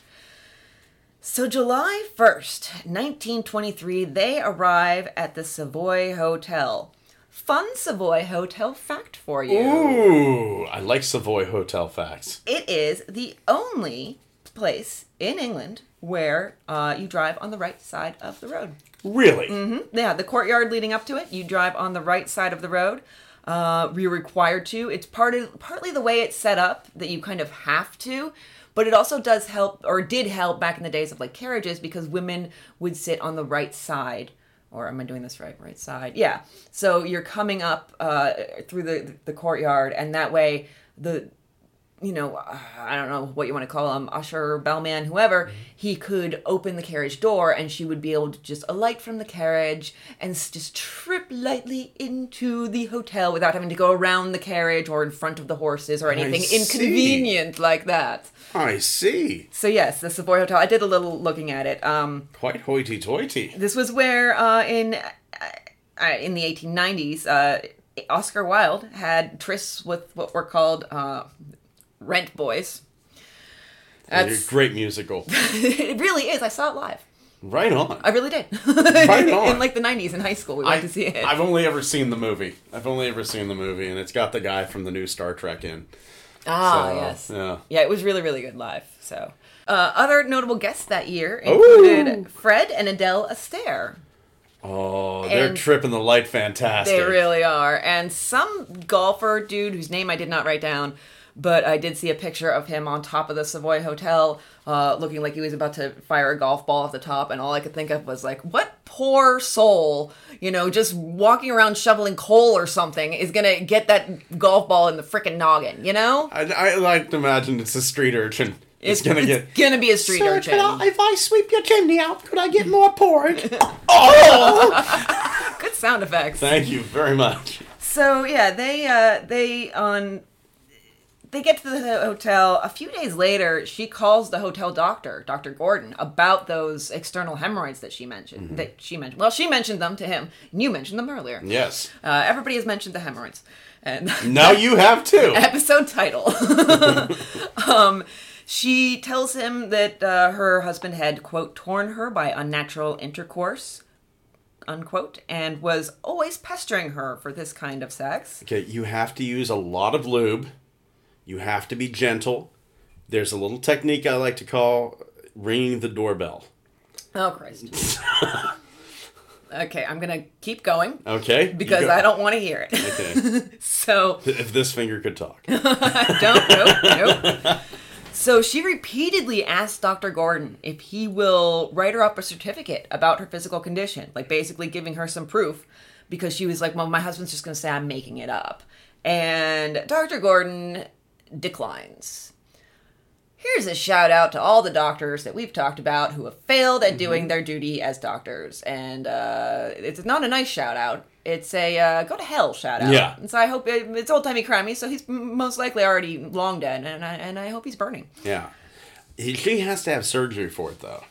So, July 1st, 1923, they arrive at the Savoy Hotel. Fun Savoy Hotel fact for you. Ooh, I like Savoy Hotel facts. It is the only place in England where uh, you drive on the right side of the road. Really? Mm-hmm. Yeah, the courtyard leading up to it, you drive on the right side of the road. Uh, you're required to. It's part of, partly the way it's set up that you kind of have to, but it also does help, or did help back in the days of like carriages because women would sit on the right side. Or am I doing this right? Right side. Yeah. So you're coming up uh, through the the courtyard, and that way the you know, uh, I don't know what you want to call him, usher, bellman, whoever, he could open the carriage door and she would be able to just alight from the carriage and just trip lightly into the hotel without having to go around the carriage or in front of the horses or anything inconvenient like that. I see. So yes, the Savoy Hotel. I did a little looking at it. Um, Quite hoity-toity. this was where uh, in uh, in the 1890s, uh, Oscar Wilde had trysts with what were called uh, rent boys. That's Great musical. it. Really is. I saw it live. Right on. I really did. Right on. in like the 90s in high school, we went I, to see it. I've only ever seen the movie. I've only ever seen the movie, and it's got the guy from the new Star Trek in. ah, So, yes. yeah. Yeah, it was really, really good live. So, uh, other notable guests that year Ooh. included Fred and Adele Astaire. Oh, they're And- tripping the light fantastic. They really are. And some golfer dude whose name I did not write down, but I did see a picture of him on top of the Savoy Hotel, uh, looking like he was about to fire a golf ball off the top. And all I could think of was like, what poor soul, you know, just walking around shoveling coal or something is gonna get that golf ball in the frickin' noggin, you know? I, I like to imagine it's a street urchin. It's, gonna it's get. gonna be a street Sir, urchin. could I- if I sweep your chimney out, could I get more porridge? oh! Good sound effects. Thank you very much. So yeah, they uh they on they get to the hotel. A few days later, she calls the hotel doctor, Dr. Gordon, about those external hemorrhoids that she mentioned. That she mentioned. Well, she mentioned them to him. And you mentioned them earlier. Yes. Uh, everybody has mentioned the hemorrhoids. And Now you have too. episode title. um, she tells him that uh, her husband had quote torn her by unnatural intercourse, unquote, and was always pestering her for this kind of sex. Okay, you have to use a lot of lube. You have to be gentle. There's a little technique I like to call ringing the doorbell. Oh Christ. okay, I'm gonna keep going Okay? Because go- I don't want to hear it. Okay. so if this finger could talk. don't nope nope. So she repeatedly asked Dr. Gordon if he will write her up a certificate about her physical condition, like basically giving her some proof, because she was like, "Well, my husband's just gonna say I'm making it up," and Dr. Gordon declines. Here's a shout out to all the doctors that we've talked about who have failed at doing their duty as doctors. And uh, it's not a nice shout out. It's a uh, go to hell shout out. Yeah. And so I hope it, it's old timey crimey, so he's most likely already long dead, and I, and I hope he's burning. Yeah. He- She has to have surgery for it, though.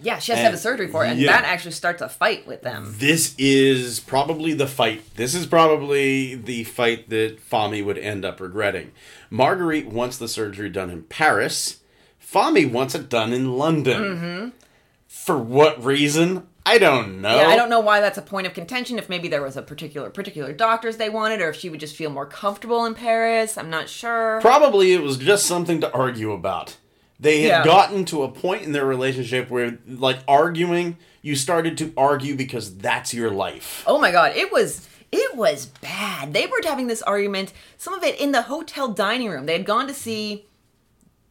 Yeah, she has to have a surgery for it, and yeah. that actually starts a fight with them. This is probably the fight. This is probably the fight that Fahmy would end up regretting. Marguerite wants the surgery done in Paris. Fahmy wants it done in London. Mm-hmm. For what reason? I don't know. Yeah, I don't know why that's a point of contention. If maybe there was a particular particular doctors they wanted, or if she would just feel more comfortable in Paris. I'm not sure. Probably it was just something to argue about. They had Yeah. gotten to a point in their relationship where, like, arguing, you started to argue because that's your life. Oh my god, it was it was bad. They were having this argument, some of it in the hotel dining room. They had gone to see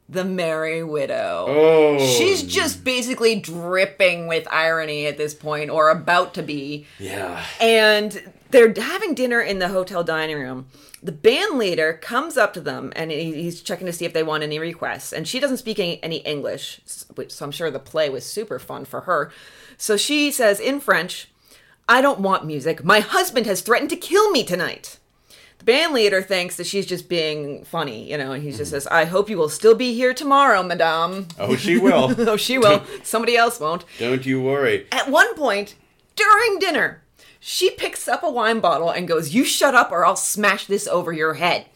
The Merry Widow. Oh. She's just basically dripping with irony at this point, or about to be. Yeah. And they're having dinner in the hotel dining room. The band leader comes up to them and he's checking to see if they want any requests. And she doesn't speak any, any English, so I'm sure the play was super fun for her. So she says in French, I don't want music. My husband has threatened to kill me tonight. The band leader thinks that she's just being funny, you know, and he just mm-hmm. says, I hope you will still be here tomorrow, madame. Oh, she will. oh, she will. Somebody else won't. Don't you worry. At one point, during dinner, she picks up a wine bottle and goes, You shut up or I'll smash this over your head.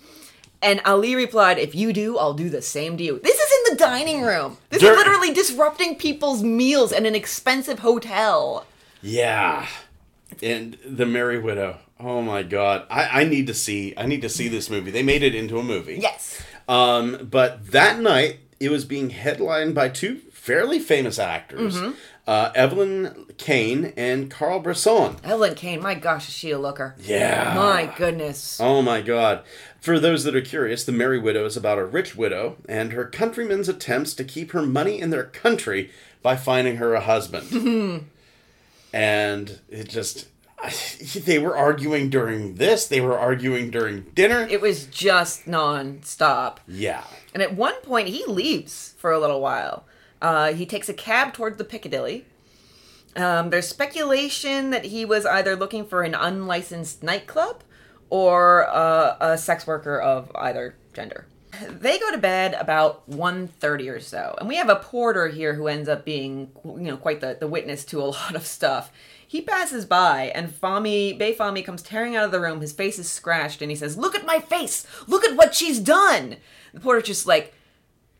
And Ali replied, If you do, I'll do the same to you. This is in the dining room. This Dur- is literally disrupting people's meals in an expensive hotel. Yeah. And The Merry Widow. Oh my god. I, I need to see I need to see this movie. They made it into a movie. Yes. Um, but that night it was being headlined by two fairly famous actors. Mm-hmm. Uh, Evelyn Kane and Carl Brisson. Evelyn Kane, my gosh, is she a looker? Yeah. My goodness. Oh my god. For those that are curious, The Merry Widow is about a rich widow and her countrymen's attempts to keep her money in their country by finding her a husband. and it just They were arguing during this. They were arguing during dinner. It was just non-stop. yeah. And at one point, he leaves for a little while. Uh, he takes a cab towards the Piccadilly. Um, there's speculation that he was either looking for an unlicensed nightclub or uh, a sex worker of either gender. They go to bed about 1.30 or so, and we have a porter here who ends up being, you know, quite the, the witness to a lot of stuff. He passes by, and Fahmy, Bey Fahmy comes tearing out of the room. His face is scratched, and he says, "Look at my face! Look at what she's done!" The porter's just like,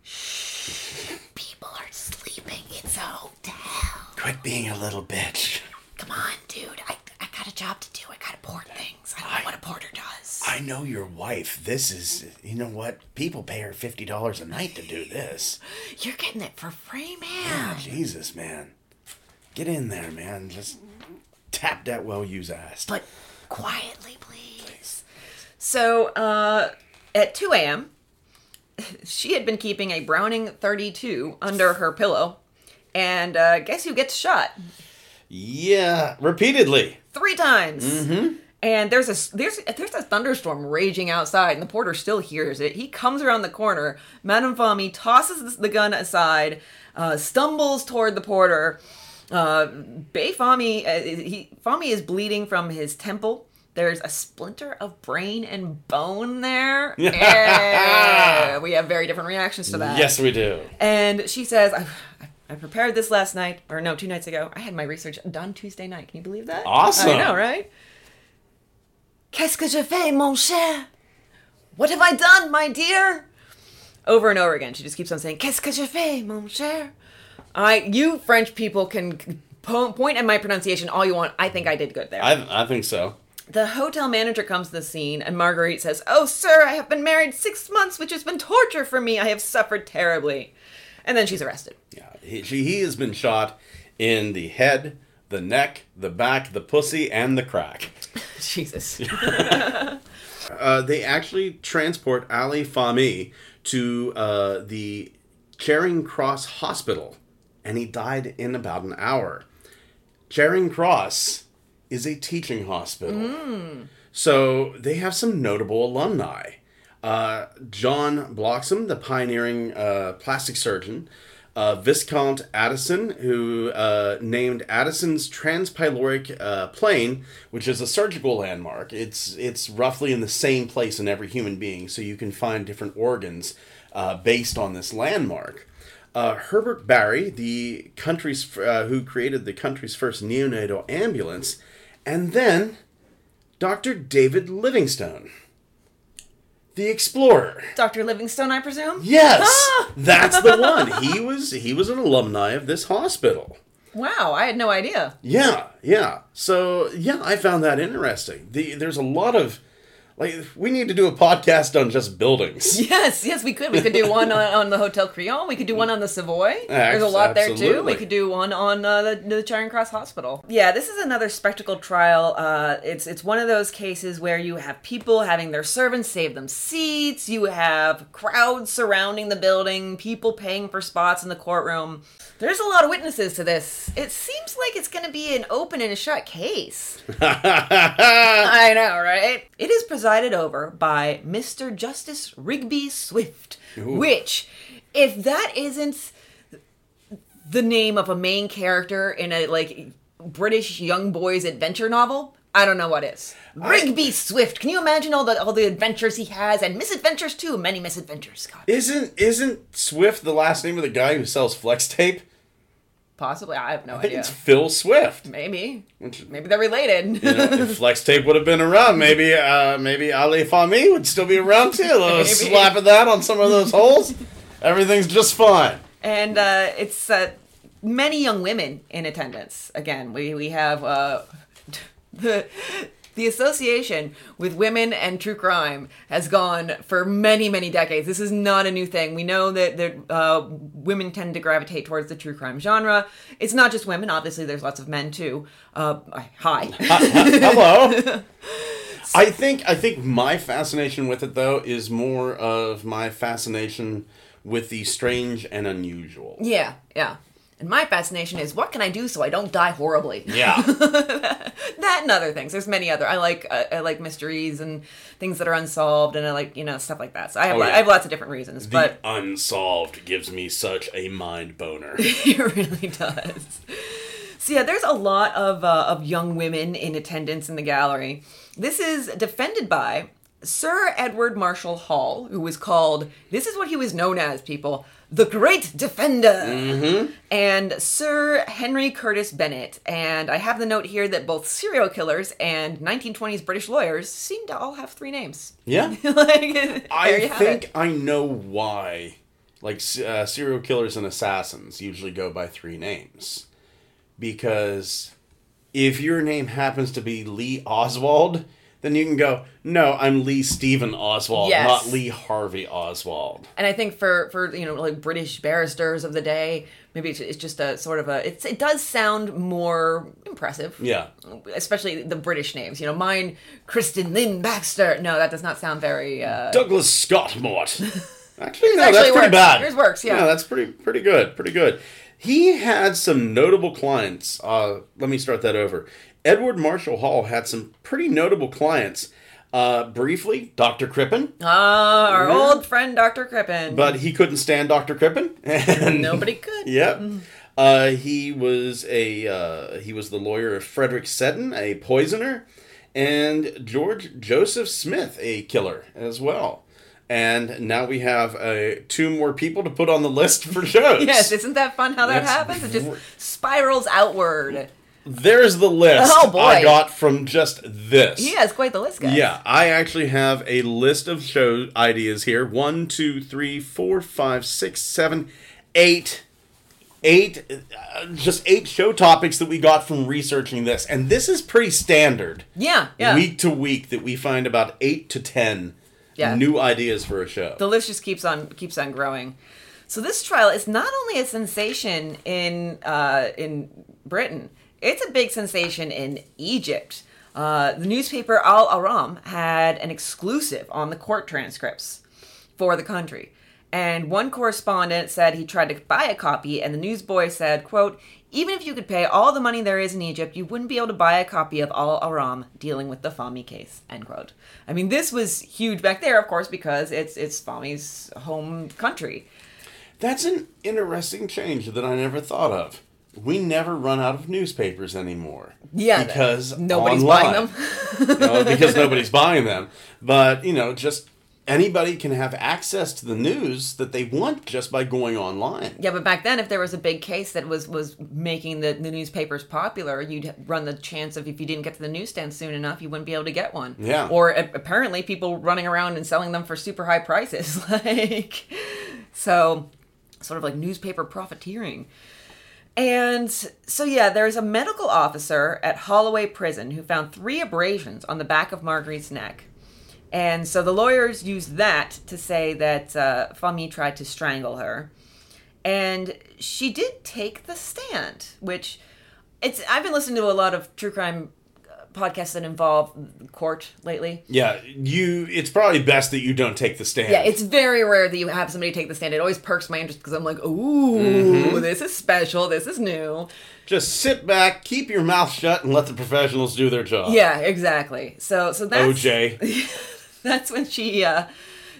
are It's a. Quit being a little bitch. Come on, dude. I, I got a job to do. I gotta port things. I don't know what a porter does. I know your wife. This is, you know what? People pay her fifty dollars a night to do this. You're getting it for free, man. Jesus, man, get in there, man. Just tap that well-used ass. But quietly, please. So, uh, at 2 a.m., she had been keeping a Browning 32 under her pillow. And uh, guess who gets shot? yeah, repeatedly. three times. Mm-hmm. And there's a there's there's a thunderstorm raging outside, and the porter still hears it. He comes around the corner. Madame Fahmy tosses the gun aside, uh, stumbles toward the porter. Uh, Bey Fahmy, uh, he Fahmy is bleeding from his temple. There's a splinter of brain and bone there. Yeah. we have very different reactions to that. Yes, we do. And she says, I, I prepared this last night, or no, two nights ago. I had my research done Tuesday night. Can you believe that? Awesome. I know, right? Qu'est-ce que je fais, mon cher? What have I done, my dear? Over and over again, she just keeps on saying, Qu'est-ce que je fais, mon cher? I, you French people can po- point at my pronunciation all you want. I think I did good there. I I think so. The hotel manager comes to the scene, and Marguerite says, Oh, sir, I have been married six months, which has been torture for me. I have suffered terribly. And then she's arrested. Yeah, he, she, he has been shot in the head, the neck, the back, the pussy, and the crack. Jesus. Uh, they actually transport Ali Fahmy to uh, the Charing Cross Hospital, and he died in about an hour. Charing Cross is a teaching hospital. So they have some notable alumni. Uh, John Bloxham, the pioneering uh, plastic surgeon, uh, Viscount Addison, who uh, named Addison's transpyloric uh, plane, which is a surgical landmark. It's it's roughly in the same place in every human being, so you can find different organs based on this landmark. Herbert Barry, the country's who created the country's first neonatal ambulance, and then Dr. David Livingstone, the explorer. Dr. Livingstone, I presume? Yes, Ah! that's the one. He was he was an alumni of this hospital. Wow, I had no idea. Yeah, yeah. So yeah, I found that interesting. The, there's a lot of like we need to do a podcast on just buildings. Yes, yes, we could. We could do one on, on the Hotel Crillon. We could do one on the Savoy. There's a lot there too. We could do one on uh, the, the Charing Cross Hospital. Yeah, this is another spectacle trial. Uh, it's it's one of those cases where you have people having their servants save them seats. You have crowds surrounding the building. People paying for spots in the courtroom. There's a lot of witnesses to this. It seems like it's going to be an open and a shut case. I know, right? It is presided over by Mr. Justice Rigby Swift, which, if that isn't the name of a main character in a like British young boys adventure novel, I don't know what is. Rigby Swift. Can you imagine all the all the adventures he has and misadventures too? Many misadventures, Scott. Isn't isn't Swift the last name of the guy who sells flex tape? Possibly, I have no I idea. it's Phil Swift. Maybe, maybe they're related. You know, if flex tape would have been around, maybe uh, maybe Ali Fahmy would still be around too. A little Maybe. slap of that on some of those holes. Everything's just fine. and uh, it's uh, many young women in attendance. Again, we we have uh, the the association with women and true crime has gone for many many decades. This is not a new thing. We know that that uh, women tend to gravitate towards the true crime genre. It's not just women. Obviously, there's lots of men too. Uh, hi. Hello. I think I think my fascination with it though is more of my fascination with the strange and unusual. Yeah, yeah. And my fascination is what can I do so I don't die horribly? Yeah. that and other things. There's many other. I like uh, I like mysteries and things that are unsolved, and I like you know stuff like that. So I have Oh, yeah. I have lots of different reasons, the but unsolved gives me such a mind boner. it really does. So yeah, there's a lot of uh, of young women in attendance in the gallery. This is defended by Sir Edward Marshall Hall, who was called. This is what he was known as, people. The Great Defender, and Sir Henry Curtis Bennett. And I have the note here that both serial killers and 1920s British lawyers seem to all have three names. Yeah. like, I think it. I know why. Like uh, serial killers and assassins usually go by three names, because if your name happens to be Lee Oswald, then you can go, "No, I'm Lee Stephen Oswald, Yes. not Lee Harvey Oswald." And I think for for you know like British barristers of the day, maybe it's, it's just a sort of a it's it does sound more impressive. Yeah. Especially the British names. You know, mine Kristen Lynn Baxter. No, that does not sound very uh Douglas Scott Mort. Actually, no, actually that's pretty works. bad. Yours works, yeah. No, that's pretty pretty good. Pretty good. He had some notable clients. Uh, let me start that over. Edward Marshall Hall had some pretty notable clients. Uh, briefly, Dr. Crippen, Ah, our old friend Dr. Crippen. but he couldn't stand Dr. Crippen. And nobody could. Yep. Uh, he was a uh, he was the lawyer of Frederick Seddon, a poisoner, and George Joseph Smith, a killer as well. And now we have uh, two more people to put on the list for shows. Yes, isn't that fun how that That's happens? It just spirals outward. There's the list Oh, boy. I got from just this. He has quite the list, guys. Yeah, I actually have a list of show ideas here. One, two, three, four, five, six, seven, eight, eight, uh, just eight show topics that we got from researching this, and this is pretty standard. Yeah, yeah. Week to week, that we find about eight to ten Yeah. new ideas for a show. the list just keeps on keeps on growing. So this trial is not only a sensation in uh, in Britain, it's a big sensation in Egypt. Uh, the newspaper Al Ahram had an exclusive on the court transcripts for the country. And one correspondent said he tried to buy a copy, and the newsboy said, quote, even if you could pay all the money there is in Egypt, you wouldn't be able to buy a copy of Al Ahram dealing with the Fahmy case, end quote. I mean, this was huge back there, of course, because it's it's Fahmy's home country. That's an interesting change that I never thought of. We never run out of newspapers anymore. Yeah, because nobody's online. buying them. No, because nobody's buying them. But you know, just anybody can have access to the news that they want just by going online. Yeah, but back then, if there was a big case that was was making the, the newspapers popular, you'd run the chance of if you didn't get to the newsstand soon enough, you wouldn't be able to get one. Yeah. Or a- apparently, people running around and selling them for super high prices, like so, sort of like newspaper profiteering. And so, yeah, there's a medical officer at Holloway Prison who found three abrasions on the back of Marguerite's neck. And so the lawyers used that to say that uh, Fahmy tried to strangle her. And she did take the stand, which it's. I've been listening to a lot of true crime podcasts that involve court lately. Yeah, you. It's probably best that you don't take the stand. Yeah, it's very rare that you have somebody take the stand. It always perks my interest because I'm like, ooh, this is special. This is new. just sit back, keep your mouth shut, and let the professionals do their job. Yeah, exactly. So, so that's OJ. that's when she uh,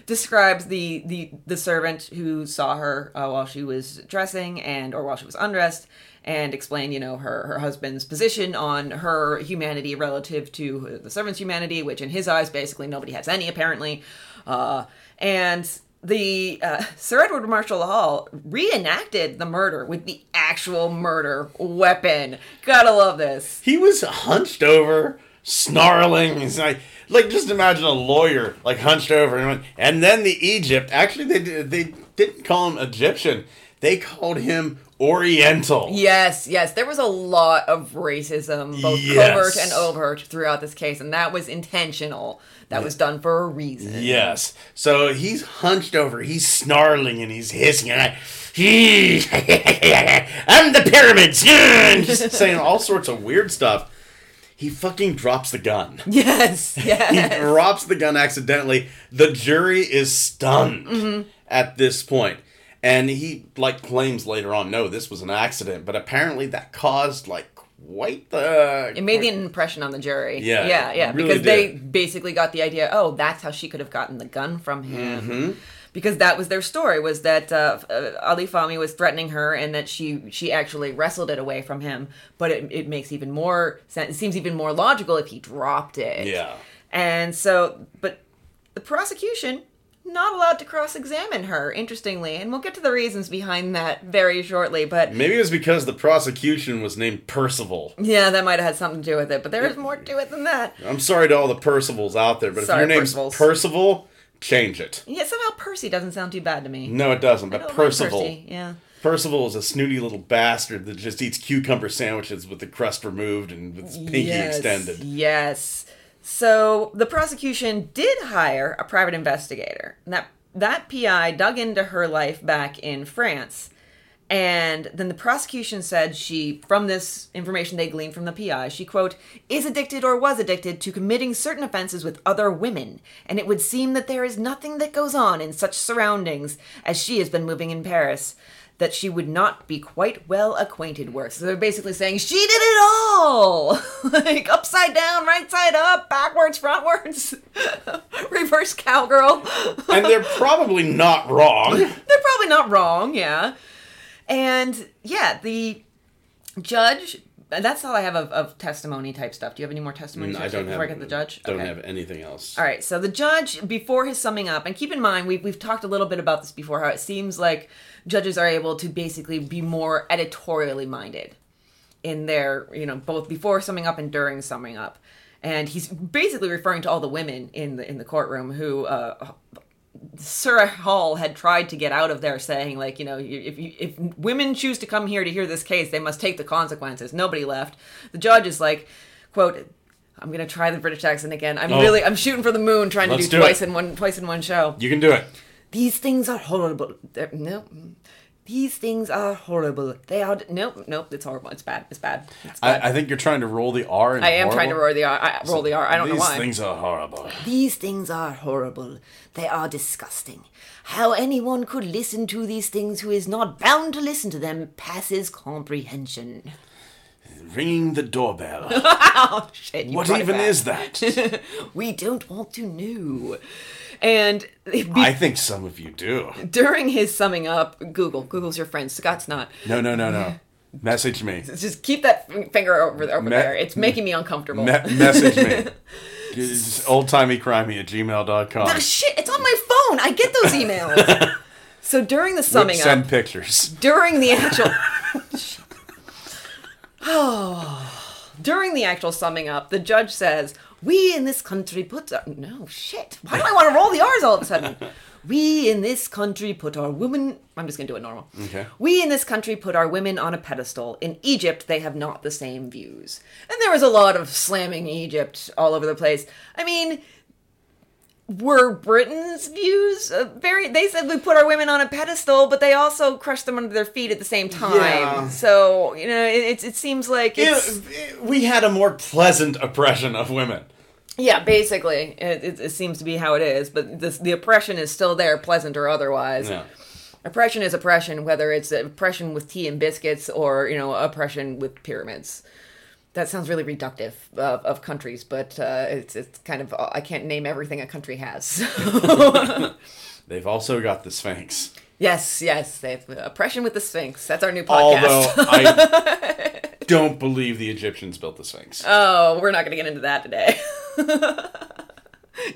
describes the, the the servant who saw her uh, while she was dressing and or while she was undressed and explain you know her her husband's position on her humanity relative to the servant's humanity which in his eyes basically nobody has any apparently uh, and the uh, Sir Edward Marshall Hall reenacted the murder with the actual murder weapon. Gotta love this. He was hunched over, snarling. Like, like just imagine a lawyer like hunched over, and, went, and then the Egypt. Actually, they they didn't call him Egyptian. They called him Oriental. Yes, yes. There was a lot of racism, both Yes. covert and overt, throughout this case, and that was intentional. That was done for a reason. Yes. So he's hunched over, he's snarling and he's hissing and I, he, I'm the pyramids, just saying all sorts of weird stuff. He fucking drops the gun. Yes, yes. He drops the gun accidentally. The jury is stunned Mm-hmm. at this point. And he like claims later on, no, this was an accident, but apparently that caused like quite the It made the impression on the jury. Yeah, yeah, yeah. really because they basically got the idea. Oh, that's how she could have gotten the gun from him. Mm-hmm. Because that was their story was that uh, uh, Ali Fahmy was threatening her, and that she she actually wrestled it away from him. But it, it makes even more sense. It seems even more logical if he dropped it. Yeah. And so, but the prosecution not allowed to cross-examine her. Interestingly, and we'll get to the reasons behind that very shortly. But Maybe it was because the prosecution was named Percival. yeah, that might have had something to do with it. But there is more to it than that. I'm sorry to all the Percivals out there, but Sorry, if your name's Percivals. Percival, change it. Yeah, somehow Percy doesn't sound too bad to me. No, it doesn't. I But don't like Percival, Percy, Yeah. Percival is a snooty little bastard that just eats cucumber sandwiches with the crust removed and with his pinky yes, extended. Yes. So the prosecution did hire a private investigator. And that that PI dug into her life back in France. And then the prosecution said she, from this information they gleaned from the PI, she, quote, is addicted or was addicted to committing certain offenses with other women. And it would seem that there is nothing that goes on in such surroundings as she has been moving in Paris that she would not be quite well acquainted with. So they're basically saying she did it all! like upside down, right side up, backwards, frontwards, reverse cowgirl. And they're probably not wrong. They're probably not wrong, yeah. And yeah, the judge. That's all I have of, of testimony type stuff. Do you have any more testimony? Mm, I don't stuff before have. I get the judge. Don't Okay. have anything else. All right. So the judge, before his summing up, and keep in mind we've we've talked a little bit about this before. How it seems like judges are able to basically be more editorially minded in their, you know, both before summing up and during summing up. And he's basically referring to all the women in the in the courtroom who uh, Sarah Hall had tried to get out of there, saying like, you know, if you, if women choose to come here to hear this case, they must take the consequences. Nobody left. The judge is like, quote. I'm gonna try the British accent again. I'm Oh. really, I'm shooting for the moon, trying to Let's do, do twice it. in one, twice in one show. You can do it. These things are horrible. They're, no, these things are horrible. They are. Nope, nope. It's horrible. It's bad. It's bad. It's bad. I, I think you're trying to roll the R. In I am trying to roll the R. I, roll the R. I don't These know why. things are horrible. These things are horrible. They are disgusting. How anyone could listen to these things who is not bound to listen to them passes comprehension. Ringing the doorbell. Oh shit! what even is that? We don't want to know. And be- I think some of you do. during his summing up, Google. Google's your friend. Scott's not. No, no, no, no. Message me. Just keep that finger over, over Me- there. It's making me uncomfortable. Me- message me. Old timey crimey at gmail.com. Ah, shit, it's on my phone. I get those emails. so during the summing Send up, Send pictures. during the actual oh. during the actual summing up, the judge says, "We in this country put our... no shit. Why do I want to roll the R's all of a sudden? We in this country put our women. I'm just gonna do it normal. Okay. We in this country put our women on a pedestal. In Egypt, they have not the same views. And there was a lot of slamming Egypt all over the place. I mean, were Britain's views uh, very? They said we put our women on a pedestal, but they also crushed them under their feet at the same time. Yeah. So you know, it, it, it seems like it's It- we had a more pleasant oppression of women. yeah, basically, it, it, it seems to be how it is. But this, the oppression is still there, pleasant or otherwise. Yeah. Oppression is oppression, whether it's oppression with tea and biscuits or you know oppression with pyramids. That sounds really reductive of, of countries, but uh, it's it's kind of I can't name everything a country has. They've also got the Sphinx. yes, yes, they have oppression with the Sphinx. That's our new podcast. Although I don't believe the Egyptians built the Sphinx. oh, we're not going to get into that today.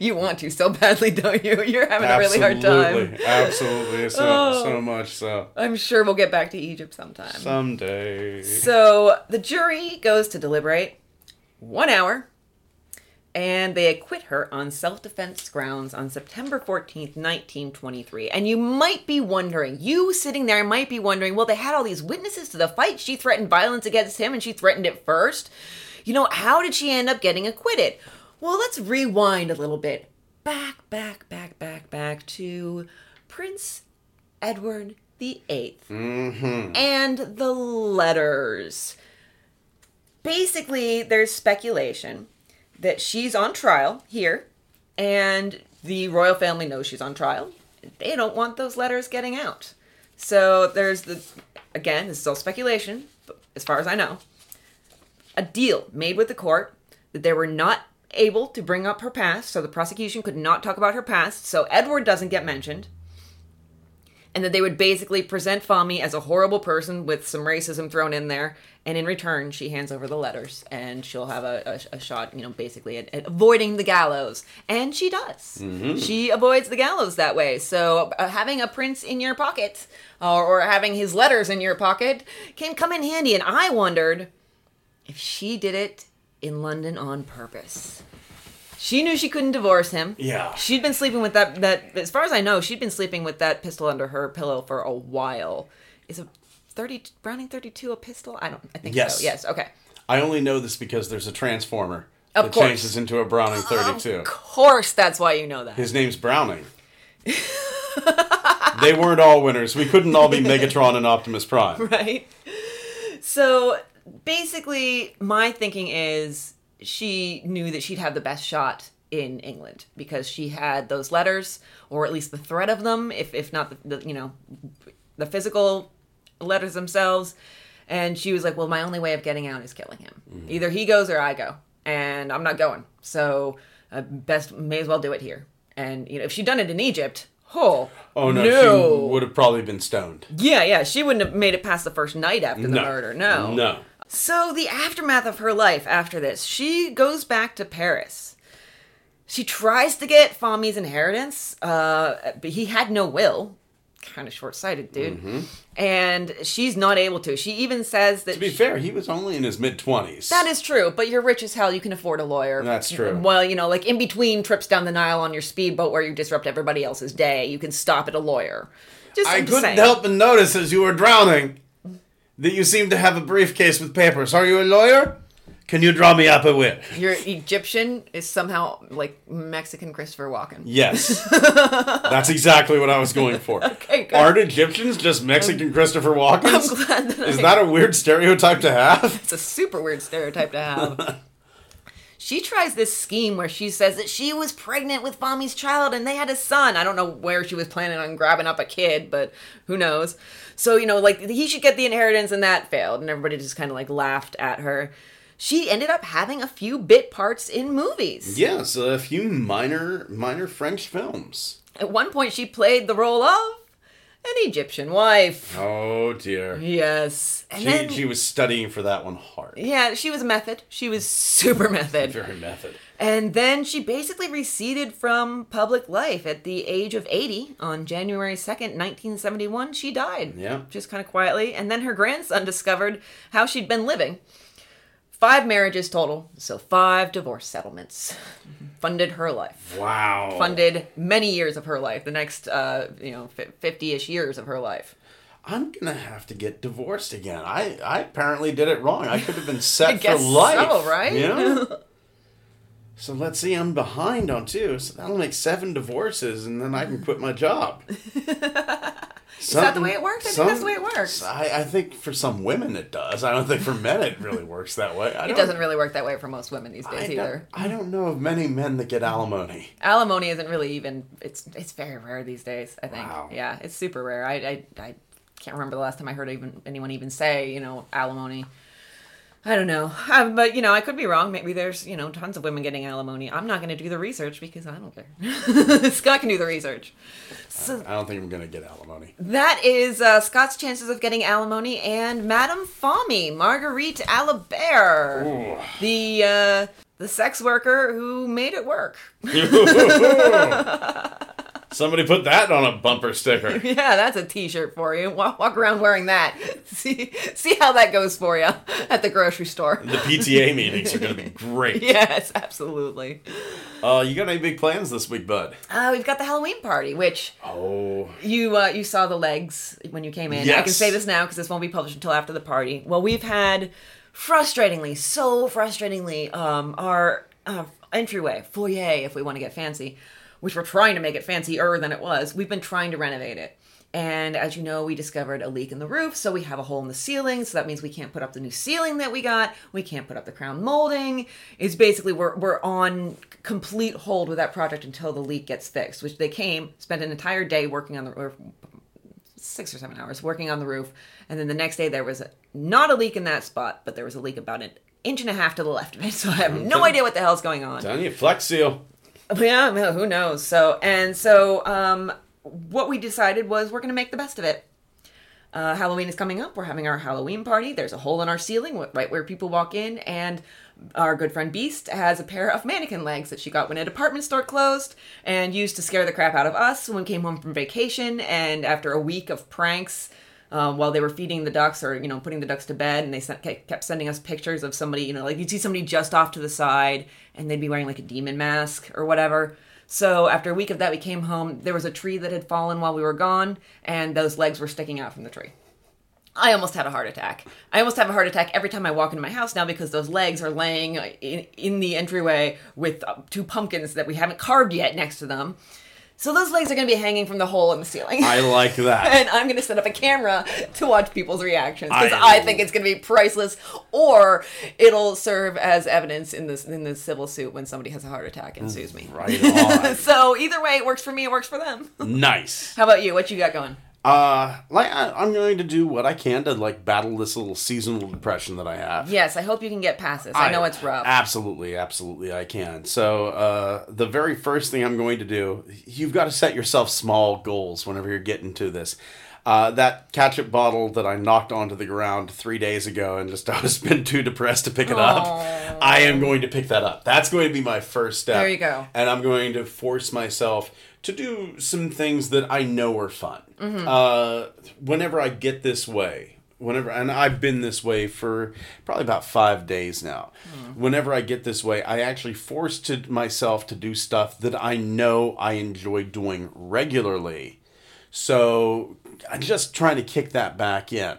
you want to so badly, don't you? You're having a really hard time. Absolutely, absolutely, so Oh. so much so. I'm sure we'll get back to Egypt sometime. Someday. So the jury goes to deliberate one hour, and they acquit her on self defense grounds on September 14th, 1923. And you might be wondering, you sitting there might be wondering, well, they had all these witnesses to the fight. She threatened violence against him, and she threatened it first. You know, how did she end up getting acquitted? Well, let's rewind a little bit. Back, back, back, back, back to Prince Edward the Eighth mm-hmm. and the letters. Basically, there's speculation that she's on trial here, and the royal family knows she's on trial. They don't want those letters getting out. So there's the, again, this is all speculation, but as far as I know, a deal made with the court that they were not able to bring up her past, so the prosecution could not talk about her past, so Edward doesn't get mentioned. And that they would basically present Fahmy as a horrible person with some racism thrown in there, and in return, she hands over the letters, and she'll have a, a, a shot, you know, basically at, at avoiding the gallows, and she does. She avoids the gallows that way. So uh, having a prince in your pocket, or, or having his letters in your pocket, can come in handy. And I wondered if she did it in London on purpose. She knew she couldn't divorce him. Yeah. She'd been sleeping with that that as far as I know, she'd been sleeping with that pistol under her pillow for a while. Is a 30 Browning 32 a pistol? I don't I think Yes. so. Yes, okay. I only know this because there's a transformer Of that course. changes into a Browning 32. Of course that's why you know that. His name's Browning. they weren't all winners. We couldn't all be Megatron and Optimus Prime. right? So basically, my thinking is she knew that she'd have the best shot in England because she had those letters, or at least the threat of them, if if not the, the you know the physical letters themselves. And she was like, "Well, my only way of getting out is killing him. Either he goes or I go, and I'm not going. So uh, best may as well do it here." And you know, if she'd done it in Egypt, oh, Oh no, no. she would have probably been stoned. Yeah, yeah, she wouldn't have made it past the first night after the No. murder. No. No. So the aftermath of her life after this, she goes back to Paris. She tries to get Fahmy's inheritance, uh, but he had no will. Kind of short-sighted, dude. And she's not able to. She even says that Mm-hmm. To be fair, he was only in his mid twenties. that is true, but you're rich as hell. You can afford a lawyer. That's true. Well, you know, like in between trips down the Nile on your speedboat where you disrupt everybody else's day, you can stop at a lawyer. Just, I couldn't saying. help but notice as you were drowning that you seem to have a briefcase with papers. Are you a lawyer? Can you draw me up a wit? Your Egyptian is somehow like Mexican Christopher Walken. Yes. That's exactly what I was going for. Okay, good. Aren't Egyptians just Mexican Christopher Walkens? I'm glad that Is I- that a weird stereotype to have? It's a super weird stereotype to have. she tries this scheme where she says that she was pregnant with Fahmy's child and they had a son. I don't know where she was planning on grabbing up a kid, but who knows. So, you know, like he should get the inheritance and that failed and everybody just kind of like laughed at her. She ended up having a few bit parts in movies. Yes, a few minor minor French films. At one point she played the role of an Egyptian wife. Oh dear. Yes. And She, then she was studying for that one hard. Yeah, she was method. She was super method. Very method. And then she basically receded from public life at the age of 80 on January 2nd, 1971. She died. Yeah. Just kind of quietly. And then her grandson discovered how she'd been living. Five marriages total, so five divorce settlements. Funded her life. Wow. Funded many years of her life, the next, uh, you know, 50 ish years of her life. I'm gonna have to get divorced again. I, I apparently did it wrong. I could have been set guess for life. so, right? Yeah. so let's see, I'm behind on two. So that'll make seven divorces, and then I can quit my job. Is Is that the way it works? I think that's the way it works. I, I think for some women it does. I don't think for men it really works that way. I It doesn't really work that way for most women these days don't, either. I don't know of many men that get alimony. alimony isn't really even it's it's very rare these days i think Wow. yeah it's super rare I, I i can't remember the last time i heard even anyone even say you know alimony i don't know. Um, but you know i could be wrong. Maybe there's you know tons of women getting alimony. I'm not going to do the research because i don't care. Scott can do the research. So I don't think I'm gonna get alimony. that is uh, Scott's chances of getting alimony and Madame Fahmy, Marguerite Alibert, the uh, the sex worker who made it work. Somebody put that on a bumper sticker. Yeah, that's a T-shirt for you. Walk, walk around wearing that. See, see how that goes for you at the grocery store. The PTA meetings are gonna be great. Yes, absolutely. Uh, you got any big plans this week, bud? Uh, we've got the Halloween party, which Oh, you uh, you saw the legs when you came in. Yes. I can say this now because this won't be published until after the party. Well, we've had frustratingly, so frustratingly, um, our uh, entryway foyer, if we want to get fancy, which we're trying to make it fancier than it was. We've been trying to renovate it. And as you know, we discovered a leak in the roof, so we have a hole in the ceiling. So that means we can't put up the new ceiling that we got. We can't put up the crown molding. It's basically we're we're on complete hold with that project until the leak gets fixed. Which they came, spent an entire day working on the or six or seven hours working on the roof. And then the next day there was a, not a leak in that spot, but there was a leak about an inch and a half to the left of it. So I have no mm-hmm. idea what the hell's going on. You, Flex Seal. Yeah, who knows? So and so, um, what we decided was we're gonna make the best of it. Uh, Halloween is coming up. We're having our Halloween party. There's a hole in our ceiling right where people walk in, and our good friend Beast has a pair of mannequin legs that she got when a department store closed and used to scare the crap out of us when we came home from vacation. And after a week of pranks, um, while they were feeding the ducks or you know putting the ducks to bed, and they sent, kept sending us pictures of somebody, you know, like you'd see somebody just off to the side, and they'd be wearing like a demon mask or whatever. So after a week of that, we came home. There was a tree that had fallen while we were gone, and those legs were sticking out from the tree. I almost had a heart attack. I almost have a heart attack every time I walk into my house now because those legs are laying in, in the entryway with uh, two pumpkins that we haven't carved yet next to them. So those legs are going to be hanging from the hole in the ceiling. I like that. and I'm going to set up a camera to watch people's reactions because I- I, think it's going to be priceless, or it'll serve as evidence in this in the civil suit when somebody has a heart attack and sues me. right on. so either way, it works for me. It works for them. nice. How about you? What you got going? Uh, like I, I'm going to do what I can to like battle this little seasonal depression that I have. Yes, I hope you can get past this. I, know it's rough. Absolutely, absolutely, I can. So, uh, the very first thing I'm going to do, you've got to set yourself small goals whenever you're getting to this. Uh, that ketchup bottle that I knocked onto the ground three days ago and just I was been too depressed to pick it up. I am going to pick that up. That's going to be my first step. There you go. And I'm going to force myself to do some things that I know are fun. Mm-hmm. Uh, whenever I get this way, whenever and I've been this way for probably about five days now. Hmm. Whenever I get this way, I actually force to myself to do stuff that I know I enjoy doing regularly. So just trying to kick that back in.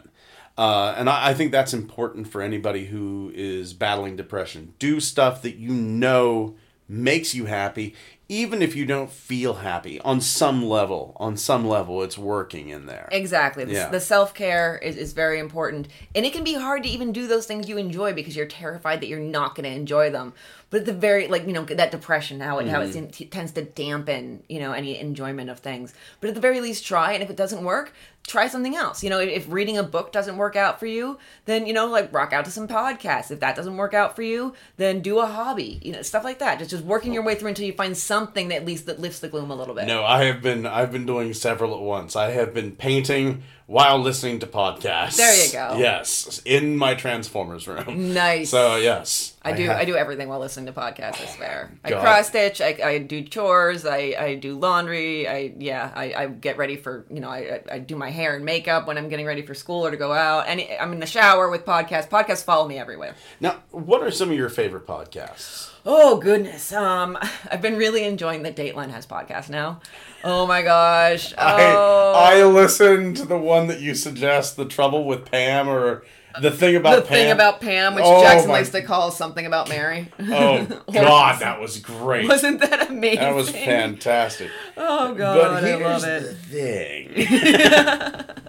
Uh, and I, I think that's important for anybody who is battling depression. Do stuff that you know makes you happy, even if you don't feel happy. On some level, on some level, it's working in there. Exactly. The, Yeah. the self care is, is very important. And it can be hard to even do those things you enjoy because you're terrified that you're not going to enjoy them. But at the very, like, you know, that depression, how it, how it Mm-hmm. tends to dampen, you know, any enjoyment of things. But at the very least, try. And if it doesn't work, try something else. You know, if, if reading a book doesn't work out for you, then, you know, like rock out to some podcasts. If that doesn't work out for you, then do a hobby, you know, stuff like that. Just, just working your way through until you find something that at least that lifts the gloom a little bit. No, I have been I've been doing several at once. I have been painting while listening to podcasts. There you go. Yes, in my Transformers room. Nice. So yes, I do. have- I do everything while listening to podcasts. I swear. I cross stitch. I, I do chores. I, I do laundry. I yeah. I, I get ready for you know. I, I- I do my hair and makeup when I'm getting ready for school or to go out. And I'm in the shower with podcasts. Podcasts follow me everywhere. Now, what are some of your favorite podcasts? Oh goodness. Um, I've been really enjoying the Dateline has podcast now. Oh my gosh. Oh. I I listen to the one that you suggest, the trouble with Pam, or the thing about the Pam. thing about Pam, which Oh, Jackson my- likes to call something about Mary. Oh God, that was great. Wasn't that amazing? that was fantastic. Oh god, but I here's love the it. thing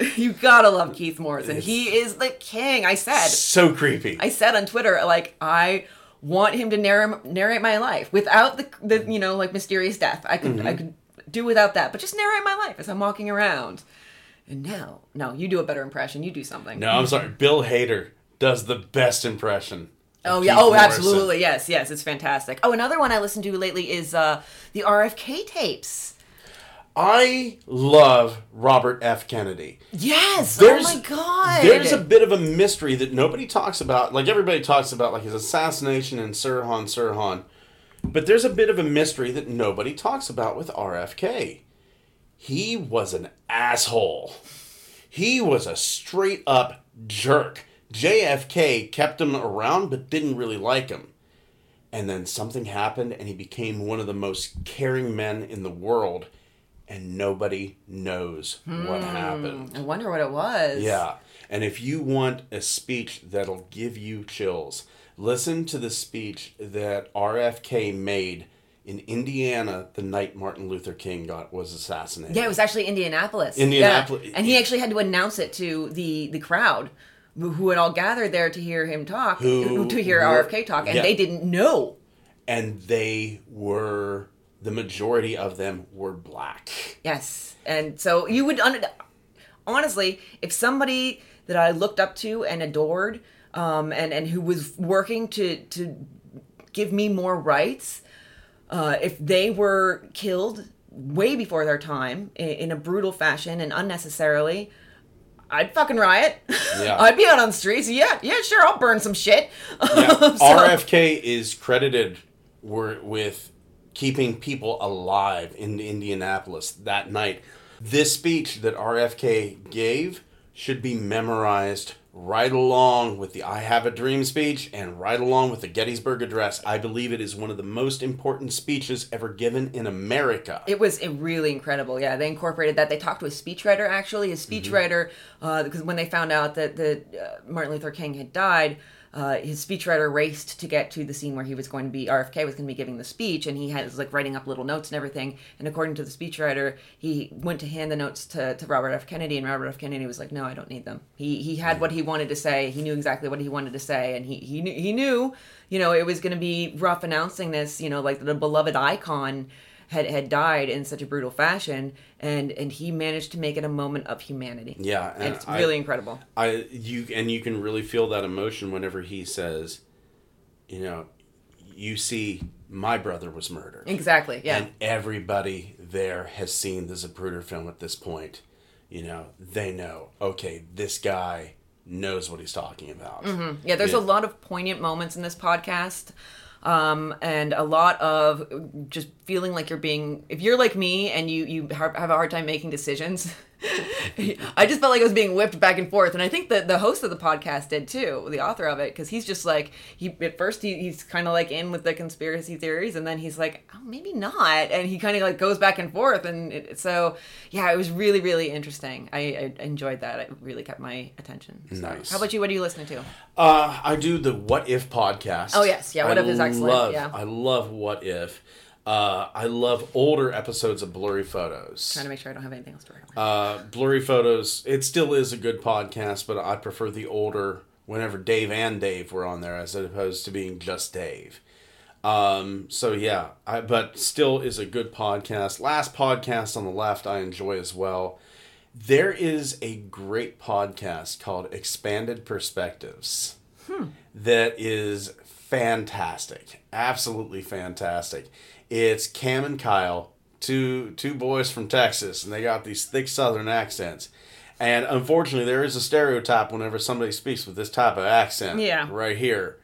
You gotta love Keith Morrison. He is the king. I said, So creepy. I said on Twitter, like I want him to narrate narrate my life without the the you know like mysterious death. I could Mm-hmm. I could do without that, but just narrate my life as I'm walking around. And now, no, you do a better impression. You do something. no, I'm sorry. Bill Hader does the best impression. Oh yeah. Oh, Morrison. absolutely. Yes. Yes. It's fantastic. Oh, another one I listened to lately is uh the RFK tapes. I love Robert F. Kennedy. Yes. Oh there's- oh my god. There's a bit of a mystery that nobody talks about. Like everybody talks about, like his assassination and Sirhan Sirhan, but there's a bit of a mystery that nobody talks about with RFK. He was an asshole. He was a straight up jerk. JFK kept him around but didn't really like him. And then something happened and he became one of the most caring men in the world and nobody knows what hmm, happened. I wonder what it was. Yeah. And if you want a speech that'll give you chills, listen to the speech that RFK made in Indiana the night Martin Luther King got was assassinated. Yeah, it was actually Indianapolis. Indianapolis. Yeah. And he actually had to announce it to the the crowd who who had all gathered there to hear him talk, Who to hear were- RFK talk, and yeah. they didn't know. And they were the majority of them were black. Yes, and so you would un- honestly, if somebody that I looked up to and adored, um, and and who was working to to give me more rights, uh, if they were killed way before their time in, in a brutal fashion and unnecessarily. I'd fucking riot. Yeah. I'd be out on the streets. Yeah, yeah, sure. I'll burn some shit. Yeah, So- RFK is credited with keeping people alive in Indianapolis that night. This speech that RFK gave should be memorized right along with the I Have a Dream speech and right along with the Gettysburg Address. I believe it is one of the most important speeches ever given in America. It was uh, really incredible. Yeah, they incorporated that. They talked to a speechwriter actually. A speechwriter, uh, because when they found out that that uh, Martin Luther King had died, uh, his speechwriter raced to get to the scene where he was going to be RFK was going to be giving the speech, and he had was like writing up little notes and everything. And according to the speechwriter, he went to hand the notes to, to Robert F. Kennedy, and Robert F. Kennedy was like, "No, I don't need them." He he had what he wanted to say. He knew exactly what he wanted to say, and he he knew he knew you know it was going to be rough announcing this. You know, like the beloved icon had had died in such a brutal fashion, and and he managed to make it a moment of humanity. Yeah, and and it's I- really incredible. I you and you can really feel that emotion whenever he says, you know, you see my brother was murdered. Exactly. Yeah. And everybody there has seen the Zapruder film at this point. You know, they know, okay, this guy knows what he's talking about. Mm-hmm. Yeah, there's Yeah. a lot of poignant moments in this podcast. Um, and a lot of just feeling like you're being, if you're like me and you, you have a hard time making decisions, I just felt like I was being whipped back and forth. And I think that the host of the podcast did too, the author of it, because he's just like, he, at first he, he's kind of like in with the conspiracy theories and then he's like, oh, maybe not. And he kind of like goes back and forth. And it, so, yeah, it was really, really interesting. I, I enjoyed that. It really kept my attention. So, Nice. How about you? What are you listening to? Uh, I do the What If podcast. Oh, yes. Yeah, What I If is excellent. Love, Yeah. I love What If. Uh, I love older episodes of Blurry Photos. trying to make sure I don't have anything else to write. Uh, Blurry Photos, it still is a good podcast, but I prefer the older whenever Dave and Dave were on there as opposed to being just Dave. Um, so yeah, I, but still is a good podcast. Last podcast on the left, I enjoy as well. There is a great podcast called Expanded Perspectives that is fantastic, absolutely fantastic. It's Cam and Kyle, two two boys from Texas, and they got these thick Southern accents. And unfortunately, there is a stereotype whenever somebody speaks with this type of accent. Yeah. Right here,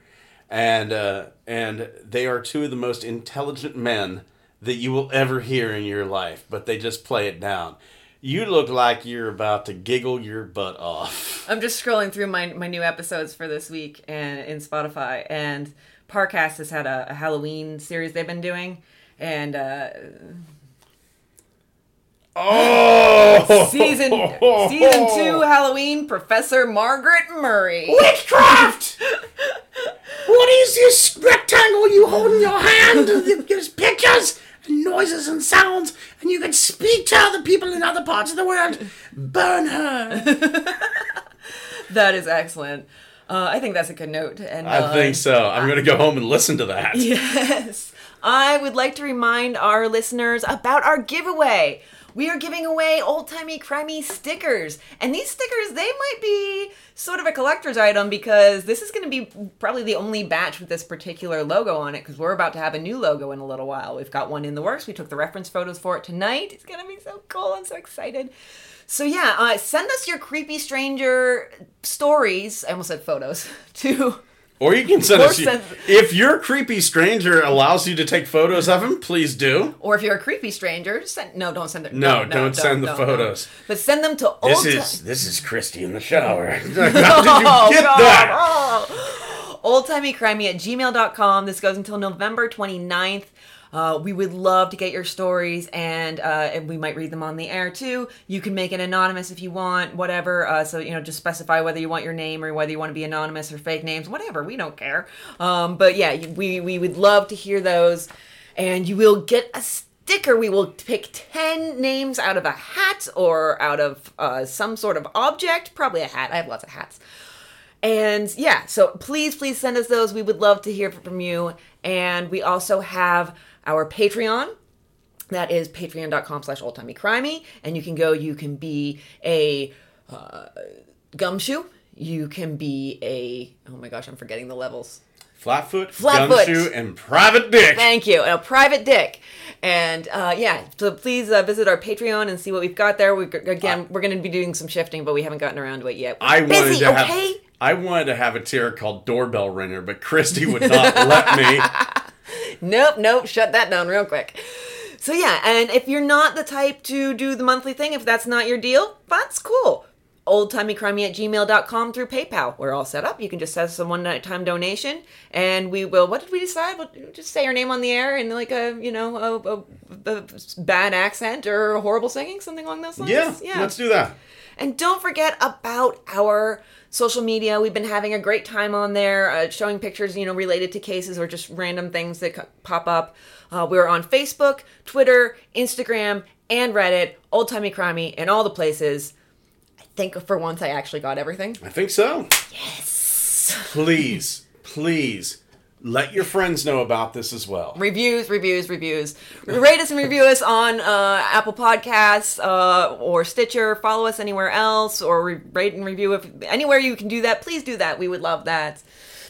and uh, and they are two of the most intelligent men that you will ever hear in your life, but they just play it down. You look like you're about to giggle your butt off. I'm just scrolling through my, my new episodes for this week and in Spotify, and Parcast has had a, a Halloween series they've been doing, and uh, Oh, season season two Halloween Professor Margaret Murray. witchcraft. what is this rectangle you hold in your hand? There's pictures and noises and sounds, and you can speak to other people in other parts of the world. Burn her. That is excellent. Uh, I think that's a good note. And I uh, think so. I'm gonna go home and listen to that. Yes. I would like to remind our listeners about our giveaway. We are giving away old timey crimey stickers. And these stickers, they might be sort of a collector's item because this is going to be probably the only batch with this particular logo on it because we're about to have a new logo in a little while. We've got one in the works. We took the reference photos for it tonight. It's going to be so cool. I'm so excited. So yeah, uh, send us your creepy stranger stories. I almost said photos to Or you can send Or us send- if your creepy stranger allows you to take photos of him. Please do. Or if you're a creepy stranger, send no, don't send them. No, don't send the no, photos. no. But send them to old. This Ti- is this is Christy in the shower. How did you Oh, get God. that? Oh. Oldtimeycrimey at gmail.com. This goes until November 29th. Uh, we would love to get your stories, and, uh, and we might read them on the air too. You can make it anonymous if you want, whatever. Uh, so you know, just specify whether you want your name or whether you want to be anonymous or fake names, whatever. We don't care. Um, but yeah, we we would love to hear those, and you will get a sticker. We will pick 10 names out of a hat or out of uh, some sort of object, probably a hat. I have lots of hats. And yeah, so please, please send us those. We would love to hear from you. And we also have our Patreon. That is patreon.com slash oldtimeycrimey. And you can go, you can be a uh, gumshoe. You can be a, oh my gosh, I'm forgetting the levels. Flatfoot, Flatfoot. gumshoe, and private dick. Thank you. And a private dick. And uh, yeah, so please uh, visit our Patreon and see what we've got there. We again, we're going to be doing some shifting, but we haven't gotten around to it yet. I Busy, wanted to okay? have I wanted to have a tier called doorbell ringer, but Christy would not let me. Nope, nope, shut that down real quick. So yeah, and if you're not the type to do the monthly thing, if that's not your deal, that's cool. Oldtimeycrimey at gmail.com through PayPal. We're all set up. You can just send us a one night time donation and we will what did we decide? We'll just say your name on the air in like a you know a, a, a bad accent or horrible singing, something along those lines. Yeah, yeah, let's do that. And don't forget about our social media. We've been having a great time on there, uh, showing pictures, you know, related to cases or just random things that pop up. Uh, we're on Facebook, Twitter, Instagram, and Reddit, Old Timey Crimey, and all the places. I think for once I actually got everything. I think so. Yes. Please, please let your friends know about this as well. Reviews, reviews, reviews. Rate us and review us on uh, Apple Podcasts uh, or Stitcher. Follow us anywhere else or re- rate and review if anywhere you can do that. Please do that. We would love that.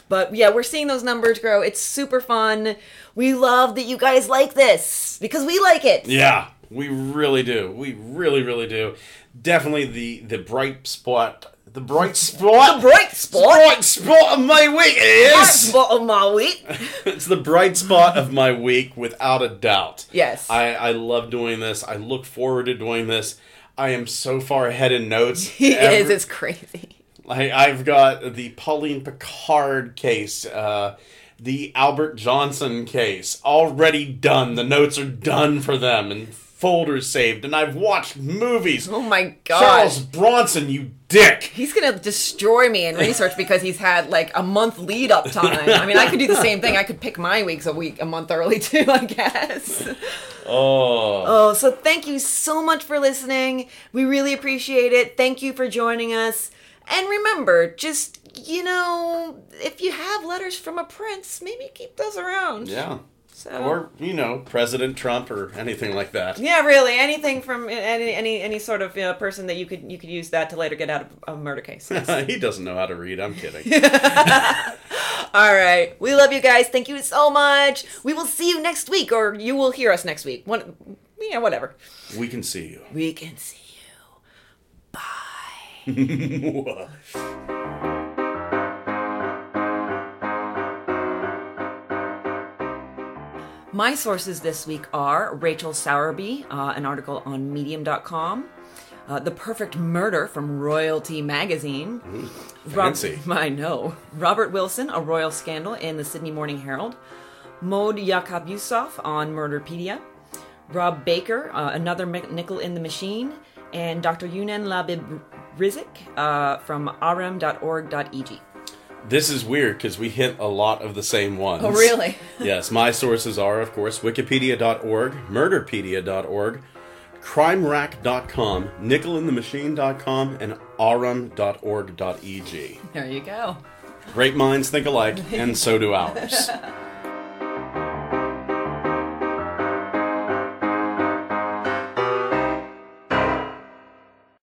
But yeah, we're seeing those numbers grow. It's super fun. We love that you guys like this because we like it. Yeah, we really do. We really, really do. Definitely the the bright spot. The bright spot. The bright spot. Bright spot of my week is. Bright spot of my week. it's the bright spot of my week, without a doubt. Yes. I, I love doing this. I look forward to doing this. I am so far ahead in notes. He is. It's crazy. Like I've got the Pauline Picard case, uh, the Albert Johnson case already done. The notes are done for them and folders saved. And I've watched movies. Oh my god. Charles. Bronson, you dick. He's gonna destroy me in research because he's had like a month lead up time. I mean, I could do the same thing. I could pick my weeks a week, a month early too, I guess. Oh, Oh, so thank you so much for listening. We really appreciate it. Thank you for joining us. And remember, just you know, if you have letters from a prince, maybe keep those around. yeah. So. Or you know, President Trump or anything like that. yeah, really, anything from any any any sort of you know, person that you could you could use that to later get out of a murder case. He doesn't know how to read. I'm kidding. All right. We love you guys. Thank you so much. We will see you next week, or you will hear us next week. One, yeah, whatever. we can see you. We can see you. Bye. My sources this week are Rachel Sowerby, uh, an article on Medium.com, uh, The Perfect Murder from Royalty Magazine. Rob- fancy. I know. Robert Wilson, A Royal Scandal in the Sydney Morning Herald. Maud Yakub Yusuf on Murderpedia. Rob Baker, uh, Another Nickel in the Machine. And Dr. Yunan Labib Rizik uh, from ahram.org.eg. This is weird because we hit a lot of the same ones. Oh, really? yes, my sources are, of course, wikipedia.org, murderpedia.org, crimerack.com, nickelinthemachine.com, and ahram.org.eg. There you go. Great minds think alike, and so do ours.